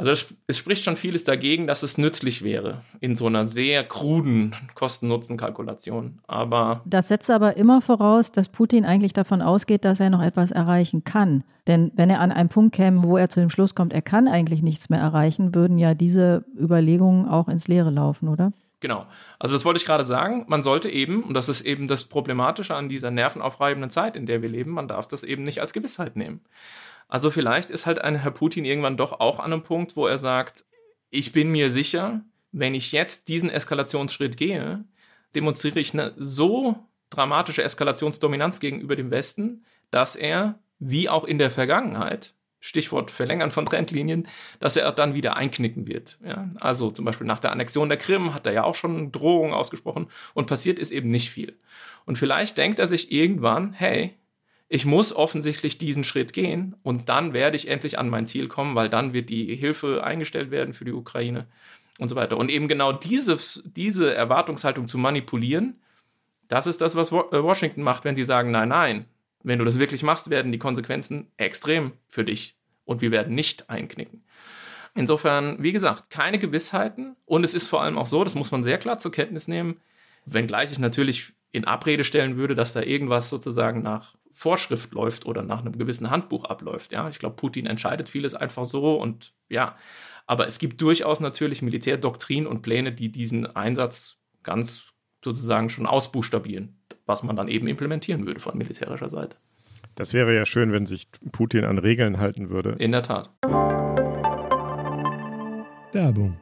Also es, es, spricht schon vieles dagegen, dass es nützlich wäre in so einer sehr kruden Kosten-Nutzen-Kalkulation. Aber das setzt aber immer voraus, dass Putin eigentlich davon ausgeht, dass er noch etwas erreichen kann. Denn wenn er an einen Punkt käme, wo er zu dem Schluss kommt, er kann eigentlich nichts mehr erreichen, würden ja diese Überlegungen auch ins Leere laufen, oder? Genau. Also das wollte ich gerade sagen. Man sollte eben, und das ist eben das Problematische an dieser nervenaufreibenden Zeit, in der wir leben, man darf das eben nicht als Gewissheit nehmen. Also vielleicht ist halt ein Herr Putin irgendwann doch auch an einem Punkt, wo er sagt, ich bin mir sicher, wenn ich jetzt diesen Eskalationsschritt gehe, demonstriere ich eine so dramatische Eskalationsdominanz gegenüber dem Westen, dass er, wie auch in der Vergangenheit, Stichwort Verlängern von Trendlinien, dass er dann wieder einknicken wird. Ja? Also zum Beispiel nach der Annexion der Krim hat er ja auch schon Drohungen ausgesprochen und passiert ist eben nicht viel. Und vielleicht denkt er sich irgendwann, hey, ich muss offensichtlich diesen Schritt gehen und dann werde ich endlich an mein Ziel kommen, weil dann wird die Hilfe eingestellt werden für die Ukraine und so weiter. Und eben genau diese, diese Erwartungshaltung zu manipulieren, das ist das, was äh, Washington macht, wenn sie sagen, nein, nein, wenn du das wirklich machst, werden die Konsequenzen extrem für dich und wir werden nicht einknicken. Insofern, wie gesagt, keine Gewissheiten und es ist vor allem auch so, das muss man sehr klar zur Kenntnis nehmen, wenngleich ich natürlich in Abrede stellen würde, dass da irgendwas sozusagen nach Vorschrift läuft oder nach einem gewissen Handbuch abläuft. Ja, ich glaube, Putin entscheidet vieles einfach so und ja, aber es gibt durchaus natürlich Militärdoktrin und Pläne, die diesen Einsatz ganz sozusagen schon ausbuchstabieren, was man dann eben implementieren würde von militärischer Seite. Das wäre ja schön, wenn sich Putin an Regeln halten würde. In der Tat. Werbung.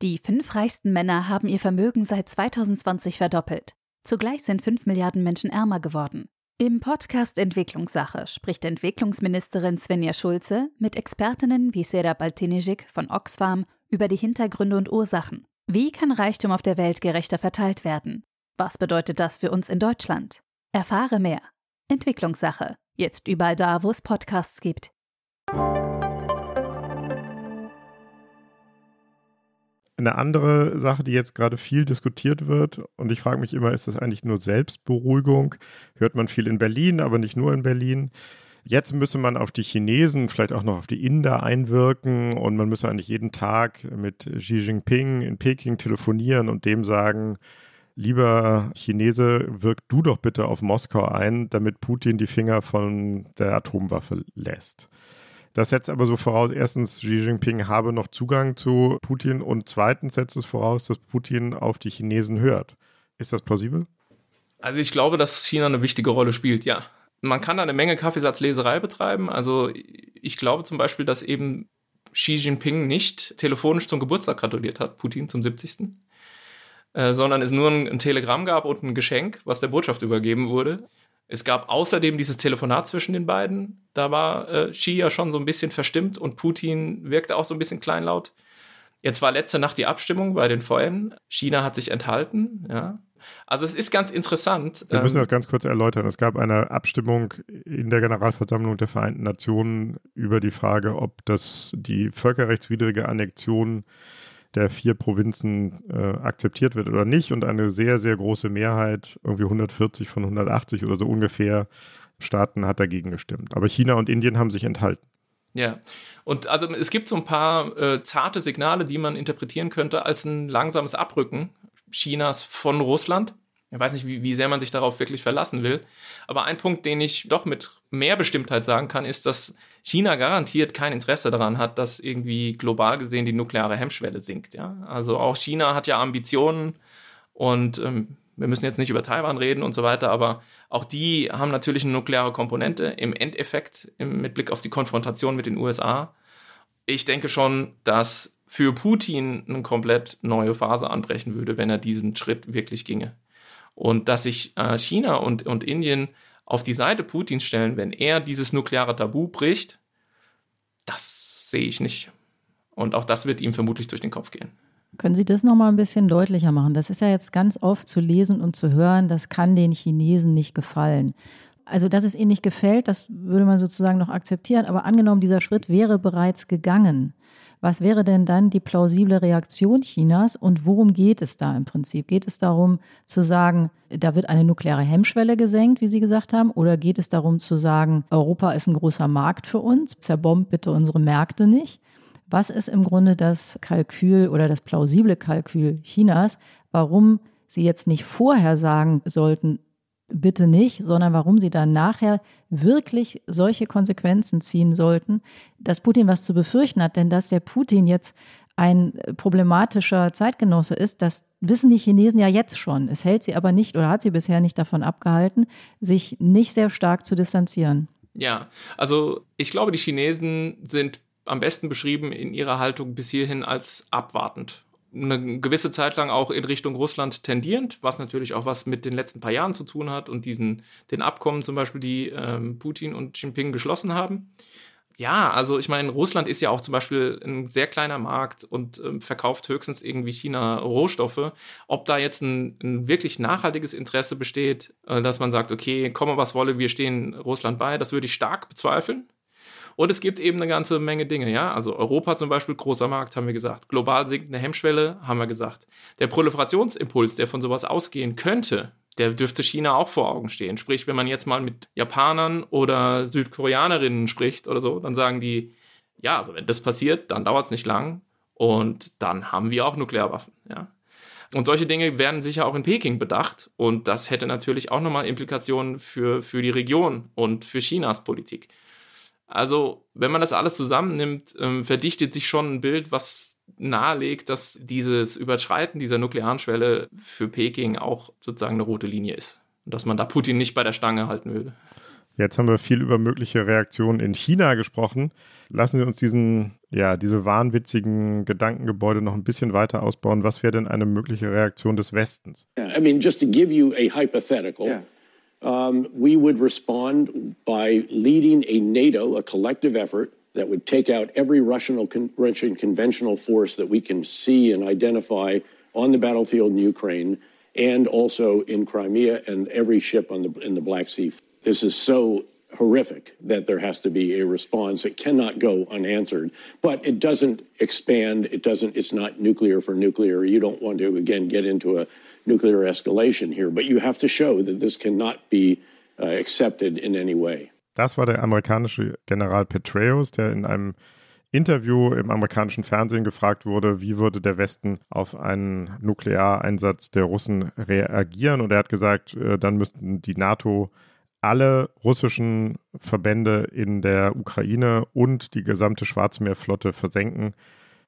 Die fünf reichsten Männer haben ihr Vermögen seit 2020 verdoppelt. Zugleich sind 5 Milliarden Menschen ärmer geworden. Im Podcast Entwicklungssache spricht Entwicklungsministerin Svenja Schulze mit Expertinnen wie Serap Altinijik von Oxfam über die Hintergründe und Ursachen. Wie kann Reichtum auf der Welt gerechter verteilt werden? Was bedeutet das für uns in Deutschland? Erfahre mehr. Entwicklungssache. Jetzt überall da, wo es Podcasts gibt. Eine andere Sache, die jetzt gerade viel diskutiert wird, und ich frage mich immer, ist das eigentlich nur Selbstberuhigung? Hört man viel in Berlin, aber nicht nur in Berlin. Jetzt müsse man auf die Chinesen, vielleicht auch noch auf die Inder einwirken und man müsse eigentlich jeden Tag mit Xi Jinping in Peking telefonieren und dem sagen, lieber Chinese, wirk du doch bitte auf Moskau ein, damit Putin die Finger von der Atomwaffe lässt. Das setzt aber so voraus, erstens, Xi Jinping habe noch Zugang zu Putin und zweitens setzt es voraus, dass Putin auf die Chinesen hört. Ist das plausibel? Also ich glaube, dass China eine wichtige Rolle spielt, ja. Man kann da eine Menge Kaffeesatzleserei betreiben. Also ich glaube zum Beispiel, dass eben Xi Jinping nicht telefonisch zum Geburtstag gratuliert hat, Putin zum 70. Äh, sondern es nur ein, ein Telegramm gab und ein Geschenk, was der Botschaft übergeben wurde. Es gab außerdem dieses Telefonat zwischen den beiden. Da war äh, Xi ja schon so ein bisschen verstimmt und Putin wirkte auch so ein bisschen kleinlaut. Jetzt war letzte Nacht die Abstimmung bei den VN. China hat sich enthalten, ja. Also es ist ganz interessant. Wir müssen ähm, das ganz kurz erläutern. Es gab eine Abstimmung in der Generalversammlung der Vereinten Nationen über die Frage, ob das die völkerrechtswidrige Annexion der vier Provinzen äh, akzeptiert wird oder nicht. Und eine sehr, sehr große Mehrheit, irgendwie 140 von 180 oder so ungefähr, Staaten hat dagegen gestimmt. Aber China und Indien haben sich enthalten. Ja, und also es gibt so ein paar äh, zarte Signale, die man interpretieren könnte als ein langsames Abrücken Chinas von Russland. Ich weiß nicht, wie, wie sehr man sich darauf wirklich verlassen will. Aber ein Punkt, den ich doch mit mehr Bestimmtheit sagen kann, ist, dass China garantiert kein Interesse daran hat, dass irgendwie global gesehen die nukleare Hemmschwelle sinkt. Ja? Also auch China hat ja Ambitionen und ähm, wir müssen jetzt nicht über Taiwan reden und so weiter, aber auch die haben natürlich eine nukleare Komponente im Endeffekt im, mit Blick auf die Konfrontation mit den USA. Ich denke schon, dass für Putin eine komplett neue Phase anbrechen würde, wenn er diesen Schritt wirklich ginge. Und dass sich äh, China und, und Indien auf die Seite Putins stellen, wenn er dieses nukleare Tabu bricht, das sehe ich nicht. Und auch das wird ihm vermutlich durch den Kopf gehen. Können Sie das nochmal ein bisschen deutlicher machen? Das ist ja jetzt ganz oft zu lesen und zu hören, das kann den Chinesen nicht gefallen. Also, dass es ihnen nicht gefällt, das würde man sozusagen noch akzeptieren. Aber angenommen, dieser Schritt wäre bereits gegangen. Was wäre denn dann die plausible Reaktion Chinas und worum geht es da im Prinzip? Geht es darum zu sagen, da wird eine nukleare Hemmschwelle gesenkt, wie Sie gesagt haben, oder geht es darum zu sagen, Europa ist ein großer Markt für uns, zerbombt bitte unsere Märkte nicht? Was ist im Grunde das Kalkül oder das plausible Kalkül Chinas, warum Sie jetzt nicht vorher sagen sollten, bitte nicht, sondern warum sie dann nachher wirklich solche Konsequenzen ziehen sollten, dass Putin was zu befürchten hat. Denn dass der Putin jetzt ein problematischer Zeitgenosse ist, das wissen die Chinesen ja jetzt schon. Es hält sie aber nicht oder hat sie bisher nicht davon abgehalten, sich nicht sehr stark zu distanzieren. Ja, also ich glaube, die Chinesen sind am besten beschrieben in ihrer Haltung bis hierhin als abwartend eine gewisse Zeit lang auch in Richtung Russland tendierend, was natürlich auch was mit den letzten paar Jahren zu tun hat und diesen den Abkommen zum Beispiel, die ähm, Putin und Jinping geschlossen haben. Ja, also ich meine, Russland ist ja auch zum Beispiel ein sehr kleiner Markt und ähm, verkauft höchstens irgendwie China Rohstoffe. Ob da jetzt ein, ein wirklich nachhaltiges Interesse besteht, äh, dass man sagt, okay, komme was wolle, wir stehen Russland bei, das würde ich stark bezweifeln. Und es gibt eben eine ganze Menge Dinge, ja. Also Europa zum Beispiel, großer Markt, haben wir gesagt. Global sinkende Hemmschwelle, haben wir gesagt. Der Proliferationsimpuls, der von sowas ausgehen könnte, der dürfte China auch vor Augen stehen. Sprich, wenn man jetzt mal mit Japanern oder Südkoreanerinnen spricht oder so, dann sagen die, ja, also wenn das passiert, dann dauert es nicht lang und dann haben wir auch Nuklearwaffen, ja. Und solche Dinge werden sicher auch in Peking bedacht und das hätte natürlich auch nochmal Implikationen für, für die Region und für Chinas Politik. Also, wenn man das alles zusammennimmt, ähm, verdichtet sich schon ein Bild, was nahelegt, dass dieses Überschreiten dieser nuklearen Schwelle für Peking auch sozusagen eine rote Linie ist. Und dass man da Putin nicht bei der Stange halten würde. Jetzt haben wir viel über mögliche Reaktionen in China gesprochen. Lassen Sie uns diesen, ja, diese wahnwitzigen Gedankengebäude noch ein bisschen weiter ausbauen. Was wäre denn eine mögliche Reaktion des Westens? I mean, just to give you a hypothetical. Yeah. Um, we would respond by leading a NATO, a collective effort that would take out every Russian, Russian conventional force that we can see and identify on the battlefield in Ukraine and also in Crimea and every ship the, in the Black Sea. This is so horrific that there has to be a response. It cannot go unanswered, but it doesn't expand. It doesn't, it's not nuclear for nuclear. You don't want to, again, get into a nuclear escalation here, but you have to show that this cannot be uh, accepted in any way. Das war der amerikanische General Petraeus, der in einem Interview im amerikanischen Fernsehen gefragt wurde, wie würde der Westen auf einen Nukleareinsatz der Russen reagieren. Und er hat gesagt, äh, dann müssten die NATO alle russischen Verbände in der Ukraine und die gesamte Schwarzmeerflotte versenken.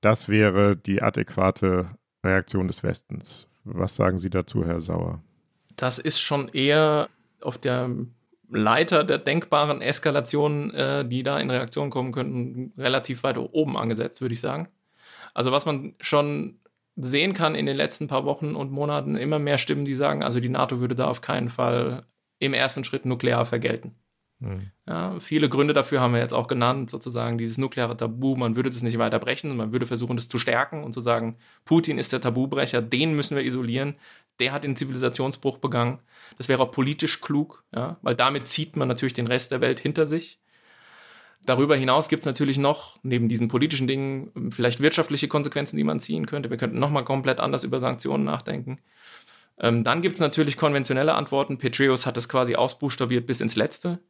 Das wäre die adäquate Reaktion des Westens. Was sagen Sie dazu, Herr Sauer? Das ist schon eher auf der Leiter der denkbaren Eskalationen, äh, die da in Reaktion kommen könnten, relativ weit oben angesetzt, würde ich sagen. Also was man schon sehen kann in den letzten paar Wochen und Monaten, immer mehr Stimmen, die sagen, also die NATO würde da auf keinen Fall im ersten Schritt nuklear vergelten. Mhm. Ja, viele Gründe dafür haben wir jetzt auch genannt, sozusagen dieses nukleare Tabu, man würde das nicht weiter brechen, man würde versuchen, das zu stärken und zu sagen, Putin ist der Tabubrecher, den müssen wir isolieren, der hat den Zivilisationsbruch begangen. Das wäre auch politisch klug, ja, weil damit zieht man natürlich den Rest der Welt hinter sich. Darüber hinaus gibt es natürlich noch, neben diesen politischen Dingen, vielleicht wirtschaftliche Konsequenzen, die man ziehen könnte. Wir könnten nochmal komplett anders über Sanktionen nachdenken. Ähm, dann gibt es natürlich konventionelle Antworten. Petraeus hat das quasi ausbuchstabiert bis ins Letzte.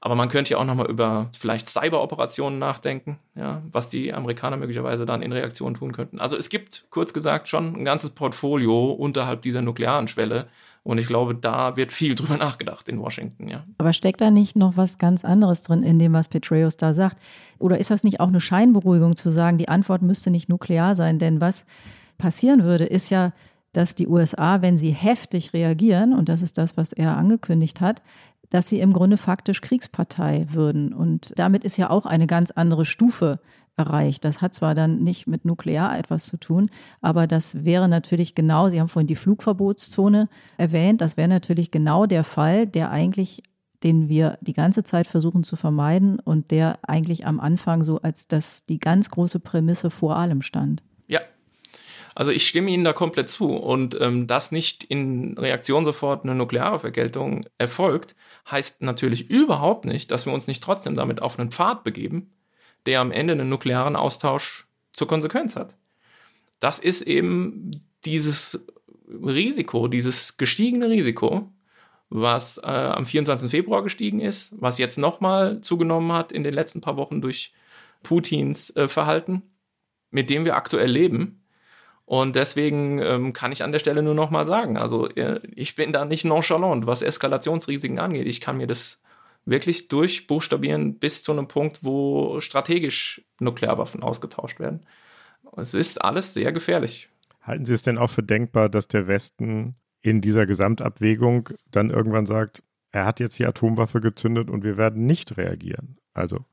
Aber man könnte ja auch nochmal über vielleicht Cyberoperationen nachdenken, ja, was die Amerikaner möglicherweise dann in Reaktion tun könnten. Also es gibt, kurz gesagt, schon ein ganzes Portfolio unterhalb dieser nuklearen Schwelle. Und ich glaube, da wird viel drüber nachgedacht in Washington, ja. Aber steckt da nicht noch was ganz anderes drin in dem, was Petraeus da sagt? Oder ist das nicht auch eine Scheinberuhigung zu sagen, die Antwort müsste nicht nuklear sein? Denn was passieren würde, ist ja, dass die USA, wenn sie heftig reagieren, und das ist das, was er angekündigt hat, dass sie im Grunde faktisch Kriegspartei würden. Und damit ist ja auch eine ganz andere Stufe erreicht. Das hat zwar dann nicht mit Nuklear etwas zu tun, aber das wäre natürlich genau, Sie haben vorhin die Flugverbotszone erwähnt, das wäre natürlich genau der Fall, der eigentlich den wir die ganze Zeit versuchen zu vermeiden und der eigentlich am Anfang so als das die ganz große Prämisse vor allem stand. Ja, also ich stimme Ihnen da komplett zu. Und ähm, dass nicht in Reaktion sofort eine nukleare Vergeltung erfolgt, heißt natürlich überhaupt nicht, dass wir uns nicht trotzdem damit auf einen Pfad begeben, der am Ende einen nuklearen Austausch zur Konsequenz hat. Das ist eben dieses Risiko, dieses gestiegene Risiko, was äh, am 24. Februar gestiegen ist, was jetzt nochmal zugenommen hat in den letzten paar Wochen durch Putins äh, Verhalten, mit dem wir aktuell leben und deswegen ähm, kann ich an der Stelle nur noch mal sagen, also äh, ich bin da nicht nonchalant, was Eskalationsrisiken angeht. Ich kann mir das wirklich durchbuchstabieren bis zu einem Punkt, wo strategisch Nuklearwaffen ausgetauscht werden. Es ist alles sehr gefährlich. Halten Sie es denn auch für denkbar, dass der Westen in dieser Gesamtabwägung dann irgendwann sagt, er hat jetzt die Atomwaffe gezündet und wir werden nicht reagieren? Also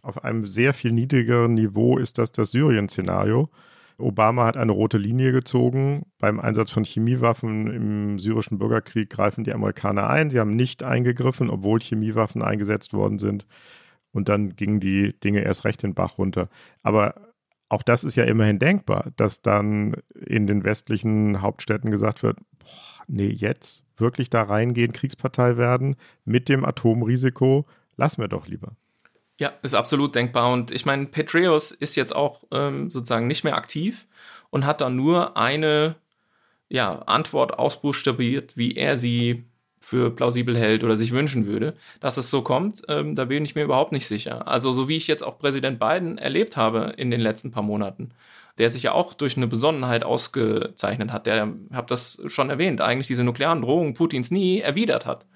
auf einem sehr viel niedrigeren Niveau ist das das Syrien-Szenario Obama hat eine rote Linie gezogen. Beim Einsatz von Chemiewaffen im syrischen Bürgerkrieg greifen die Amerikaner ein. Sie haben nicht eingegriffen, obwohl Chemiewaffen eingesetzt worden sind. Und dann gingen die Dinge erst recht den Bach runter. Aber auch das ist ja immerhin denkbar, dass dann in den westlichen Hauptstädten gesagt wird, boah, nee, jetzt wirklich da reingehen, Kriegspartei werden mit dem Atomrisiko, lassen wir doch lieber. Ja, ist absolut denkbar. Und ich meine, Petraeus ist jetzt auch ähm, sozusagen nicht mehr aktiv und hat da nur eine ja, Antwort ausbuchstabiert, wie er sie für plausibel hält oder sich wünschen würde. Dass es so kommt, ähm, da bin ich mir überhaupt nicht sicher. Also so wie ich jetzt auch Präsident Biden erlebt habe in den letzten paar Monaten, der sich ja auch durch eine Besonnenheit ausgezeichnet hat, der, habe das schon erwähnt, eigentlich diese nuklearen Drohungen Putins nie erwidert hat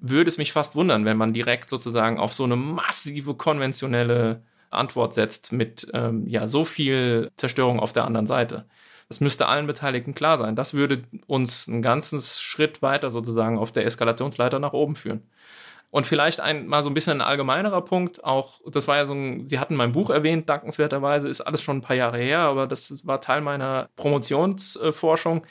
würde es mich fast wundern, wenn man direkt sozusagen auf so eine massive konventionelle Antwort setzt mit ähm, ja so viel Zerstörung auf der anderen Seite. Das müsste allen Beteiligten klar sein. Das würde uns einen ganzen Schritt weiter sozusagen auf der Eskalationsleiter nach oben führen. Und vielleicht ein mal so ein bisschen ein allgemeinerer Punkt, auch das war ja so ein, Sie hatten mein Buch erwähnt, dankenswerterweise, ist alles schon ein paar Jahre her, aber das war Teil meiner Promotionsforschung.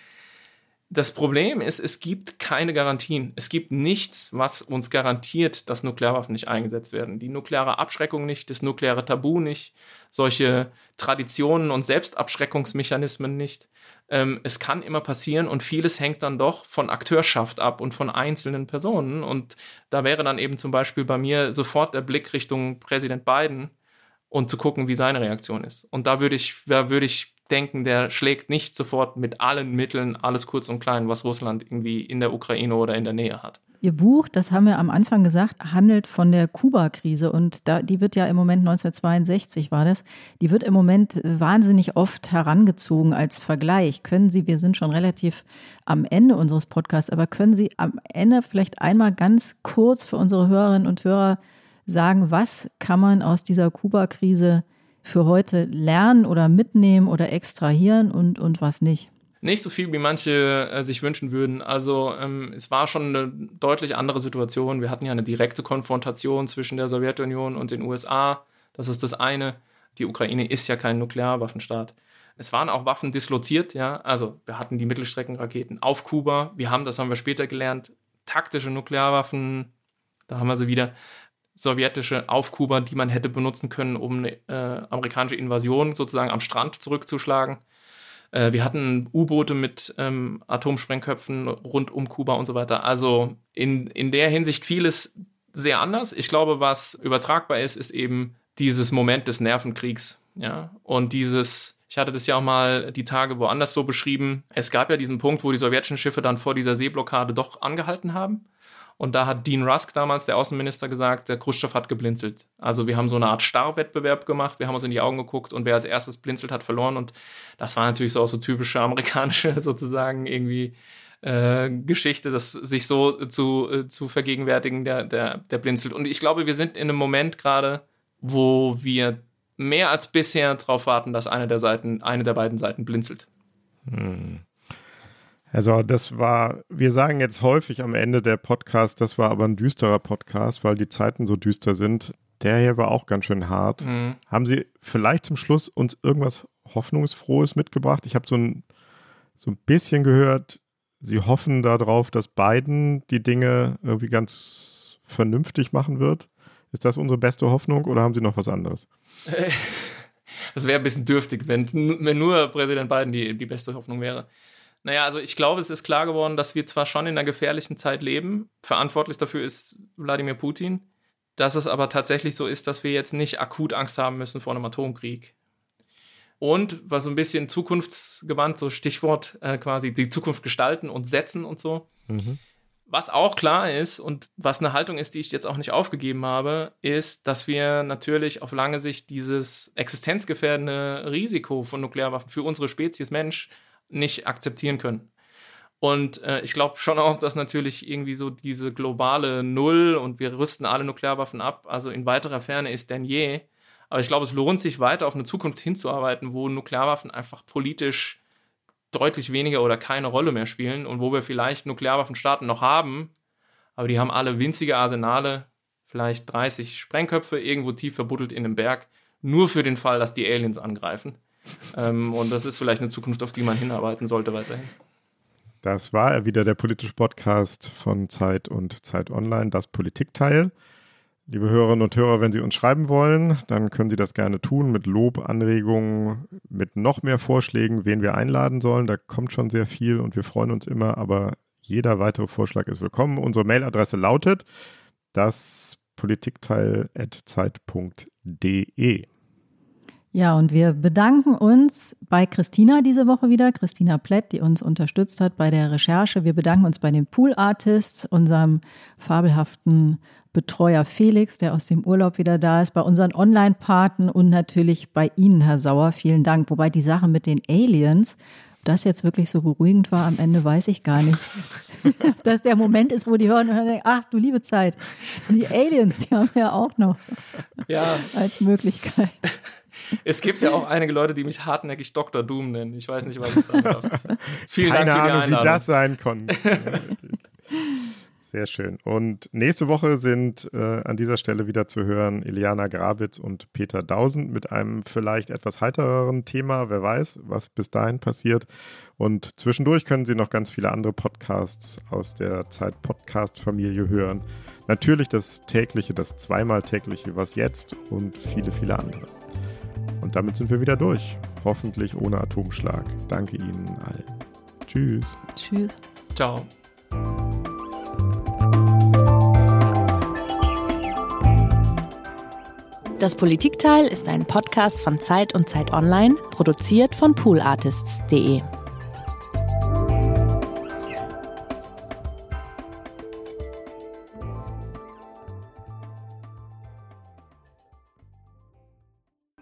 Das Problem ist, es gibt keine Garantien. Es gibt nichts, was uns garantiert, dass Nuklearwaffen nicht eingesetzt werden. Die nukleare Abschreckung nicht, das nukleare Tabu nicht, solche Traditionen und Selbstabschreckungsmechanismen nicht. ähm, es kann immer passieren und vieles hängt dann doch von Akteurschaft ab und von einzelnen Personen. Und da wäre dann eben zum Beispiel bei mir sofort der Blick Richtung Präsident Biden und zu gucken, wie seine Reaktion ist. Und da würde ich, da würde ich denken, der schlägt nicht sofort mit allen Mitteln alles kurz und klein, was Russland irgendwie in der Ukraine oder in der Nähe hat. Ihr Buch, das haben wir am Anfang gesagt, handelt von der Kuba-Krise und da, die wird ja im Moment 1962 war das, die wird im Moment wahnsinnig oft herangezogen als Vergleich. Können Sie, wir sind schon relativ am Ende unseres Podcasts, aber können Sie am Ende vielleicht einmal ganz kurz für unsere Hörerinnen und Hörer sagen, was kann man aus dieser Kuba-Krise für heute lernen oder mitnehmen oder extrahieren und, und was nicht? Nicht so viel, wie manche äh, sich wünschen würden. Also ähm, es war schon eine deutlich andere Situation. Wir hatten ja eine direkte Konfrontation zwischen der Sowjetunion und den USA. Das ist das eine. Die Ukraine ist ja kein Nuklearwaffenstaat. Es waren auch Waffen disloziert, ja. Also wir hatten die Mittelstreckenraketen auf Kuba. Wir haben, das haben wir später gelernt, taktische Nuklearwaffen. Da haben wir sie wieder sowjetische auf die man hätte benutzen können, um eine äh, amerikanische Invasion sozusagen am Strand zurückzuschlagen. Äh, wir hatten U-Boote mit ähm, Atomsprengköpfen rund um Kuba und so weiter. Also in, in der Hinsicht vieles sehr anders. Ich glaube, was übertragbar ist, ist eben dieses Moment des Nervenkriegs. Ja, und dieses, ich hatte das ja auch mal die Tage woanders so beschrieben. Es gab ja diesen Punkt, wo die sowjetischen Schiffe dann vor dieser Seeblockade doch angehalten haben. Und da hat Dean Rusk damals, der Außenminister, gesagt, der Khrushchev hat geblinzelt. Also wir haben so eine Art Starrwettbewerb gemacht, wir haben uns in die Augen geguckt und wer als erstes blinzelt, hat verloren. Und das war natürlich so auch so typische amerikanische sozusagen irgendwie äh, Geschichte, das sich so zu, äh, zu vergegenwärtigen, der, der, der blinzelt. Und ich glaube, wir sind in einem Moment gerade, wo wir mehr als bisher darauf warten, dass eine der Seiten, eine der beiden Seiten blinzelt. Hm. Also das war, wir sagen jetzt häufig am Ende der Podcast, das war aber ein düsterer Podcast, weil die Zeiten so düster sind. Der hier war auch ganz schön hart. Mhm. Haben Sie vielleicht zum Schluss uns irgendwas Hoffnungsfrohes mitgebracht? Ich habe so ein, so ein bisschen gehört, Sie hoffen darauf, dass Biden die Dinge irgendwie ganz vernünftig machen wird. Ist das unsere beste Hoffnung oder haben Sie noch was anderes? Das wäre ein bisschen dürftig, wenn, wenn nur Präsident Biden die, die beste Hoffnung wäre. Naja, also ich glaube, es ist klar geworden, dass wir zwar schon in einer gefährlichen Zeit leben, verantwortlich dafür ist Wladimir Putin, dass es aber tatsächlich so ist, dass wir jetzt nicht akut Angst haben müssen vor einem Atomkrieg. Und was so ein bisschen zukunftsgewandt, so Stichwort äh, quasi die Zukunft gestalten und setzen und so. Mhm. Was auch klar ist und was eine Haltung ist, die ich jetzt auch nicht aufgegeben habe, ist, dass wir natürlich auf lange Sicht dieses existenzgefährdende Risiko von Nuklearwaffen für unsere Spezies Mensch nicht akzeptieren können. Und äh, ich glaube schon auch, dass natürlich irgendwie so diese globale Null und wir rüsten alle Nuklearwaffen ab, also in weiterer Ferne ist denn je. Aber ich glaube, es lohnt sich weiter auf eine Zukunft hinzuarbeiten, wo Nuklearwaffen einfach politisch deutlich weniger oder keine Rolle mehr spielen und wo wir vielleicht Nuklearwaffenstaaten noch haben, aber die haben alle winzige Arsenale, vielleicht 30 Sprengköpfe irgendwo tief verbuddelt in einem Berg, nur für den Fall, dass die Aliens angreifen. Ähm, und das ist vielleicht eine Zukunft, auf die man hinarbeiten sollte weiterhin. Das war wieder der politische Podcast von Zeit und Zeit Online, das Politikteil. Liebe Hörerinnen und Hörer, wenn Sie uns schreiben wollen, dann können Sie das gerne tun mit Lob, Anregungen, mit noch mehr Vorschlägen, wen wir einladen sollen. Da kommt schon sehr viel und wir freuen uns immer, aber jeder weitere Vorschlag ist willkommen. Unsere Mailadresse lautet das politikteil.zeit.de. Ja, und wir bedanken uns bei Christina diese Woche wieder, Christina Plett, die uns unterstützt hat bei der Recherche. Wir bedanken uns bei den Pool Artists, unserem fabelhaften Betreuer Felix, der aus dem Urlaub wieder da ist, bei unseren Online-Paten und natürlich bei Ihnen, Herr Sauer. Vielen Dank. Wobei die Sache mit den Aliens, ob das jetzt wirklich so beruhigend war am Ende, weiß ich gar nicht. ob das der Moment ist, wo die hören und denken, ach du liebe Zeit. Die Aliens, die haben wir auch noch ja. als Möglichkeit. Es gibt ja auch einige Leute, die mich hartnäckig Dr. Doom nennen. Ich weiß nicht, was ich sagen darf. Vielen Keine Dank für die Ahnung, Einladung. wie das sein konnte. Sehr schön. Und nächste Woche sind äh, an dieser Stelle wieder zu hören Iliana Grabitz und Peter Dausend mit einem vielleicht etwas heitereren Thema. Wer weiß, was bis dahin passiert. Und zwischendurch können Sie noch ganz viele andere Podcasts aus der Zeit Podcast-Familie hören. Natürlich das tägliche, das zweimal tägliche Was jetzt und viele, viele andere. Und damit sind wir wieder durch. Hoffentlich ohne Atomschlag. Danke Ihnen allen. Tschüss. Tschüss. Ciao. Das Politikteil ist ein Podcast von Zeit und Zeit Online, produziert von poolartists.de.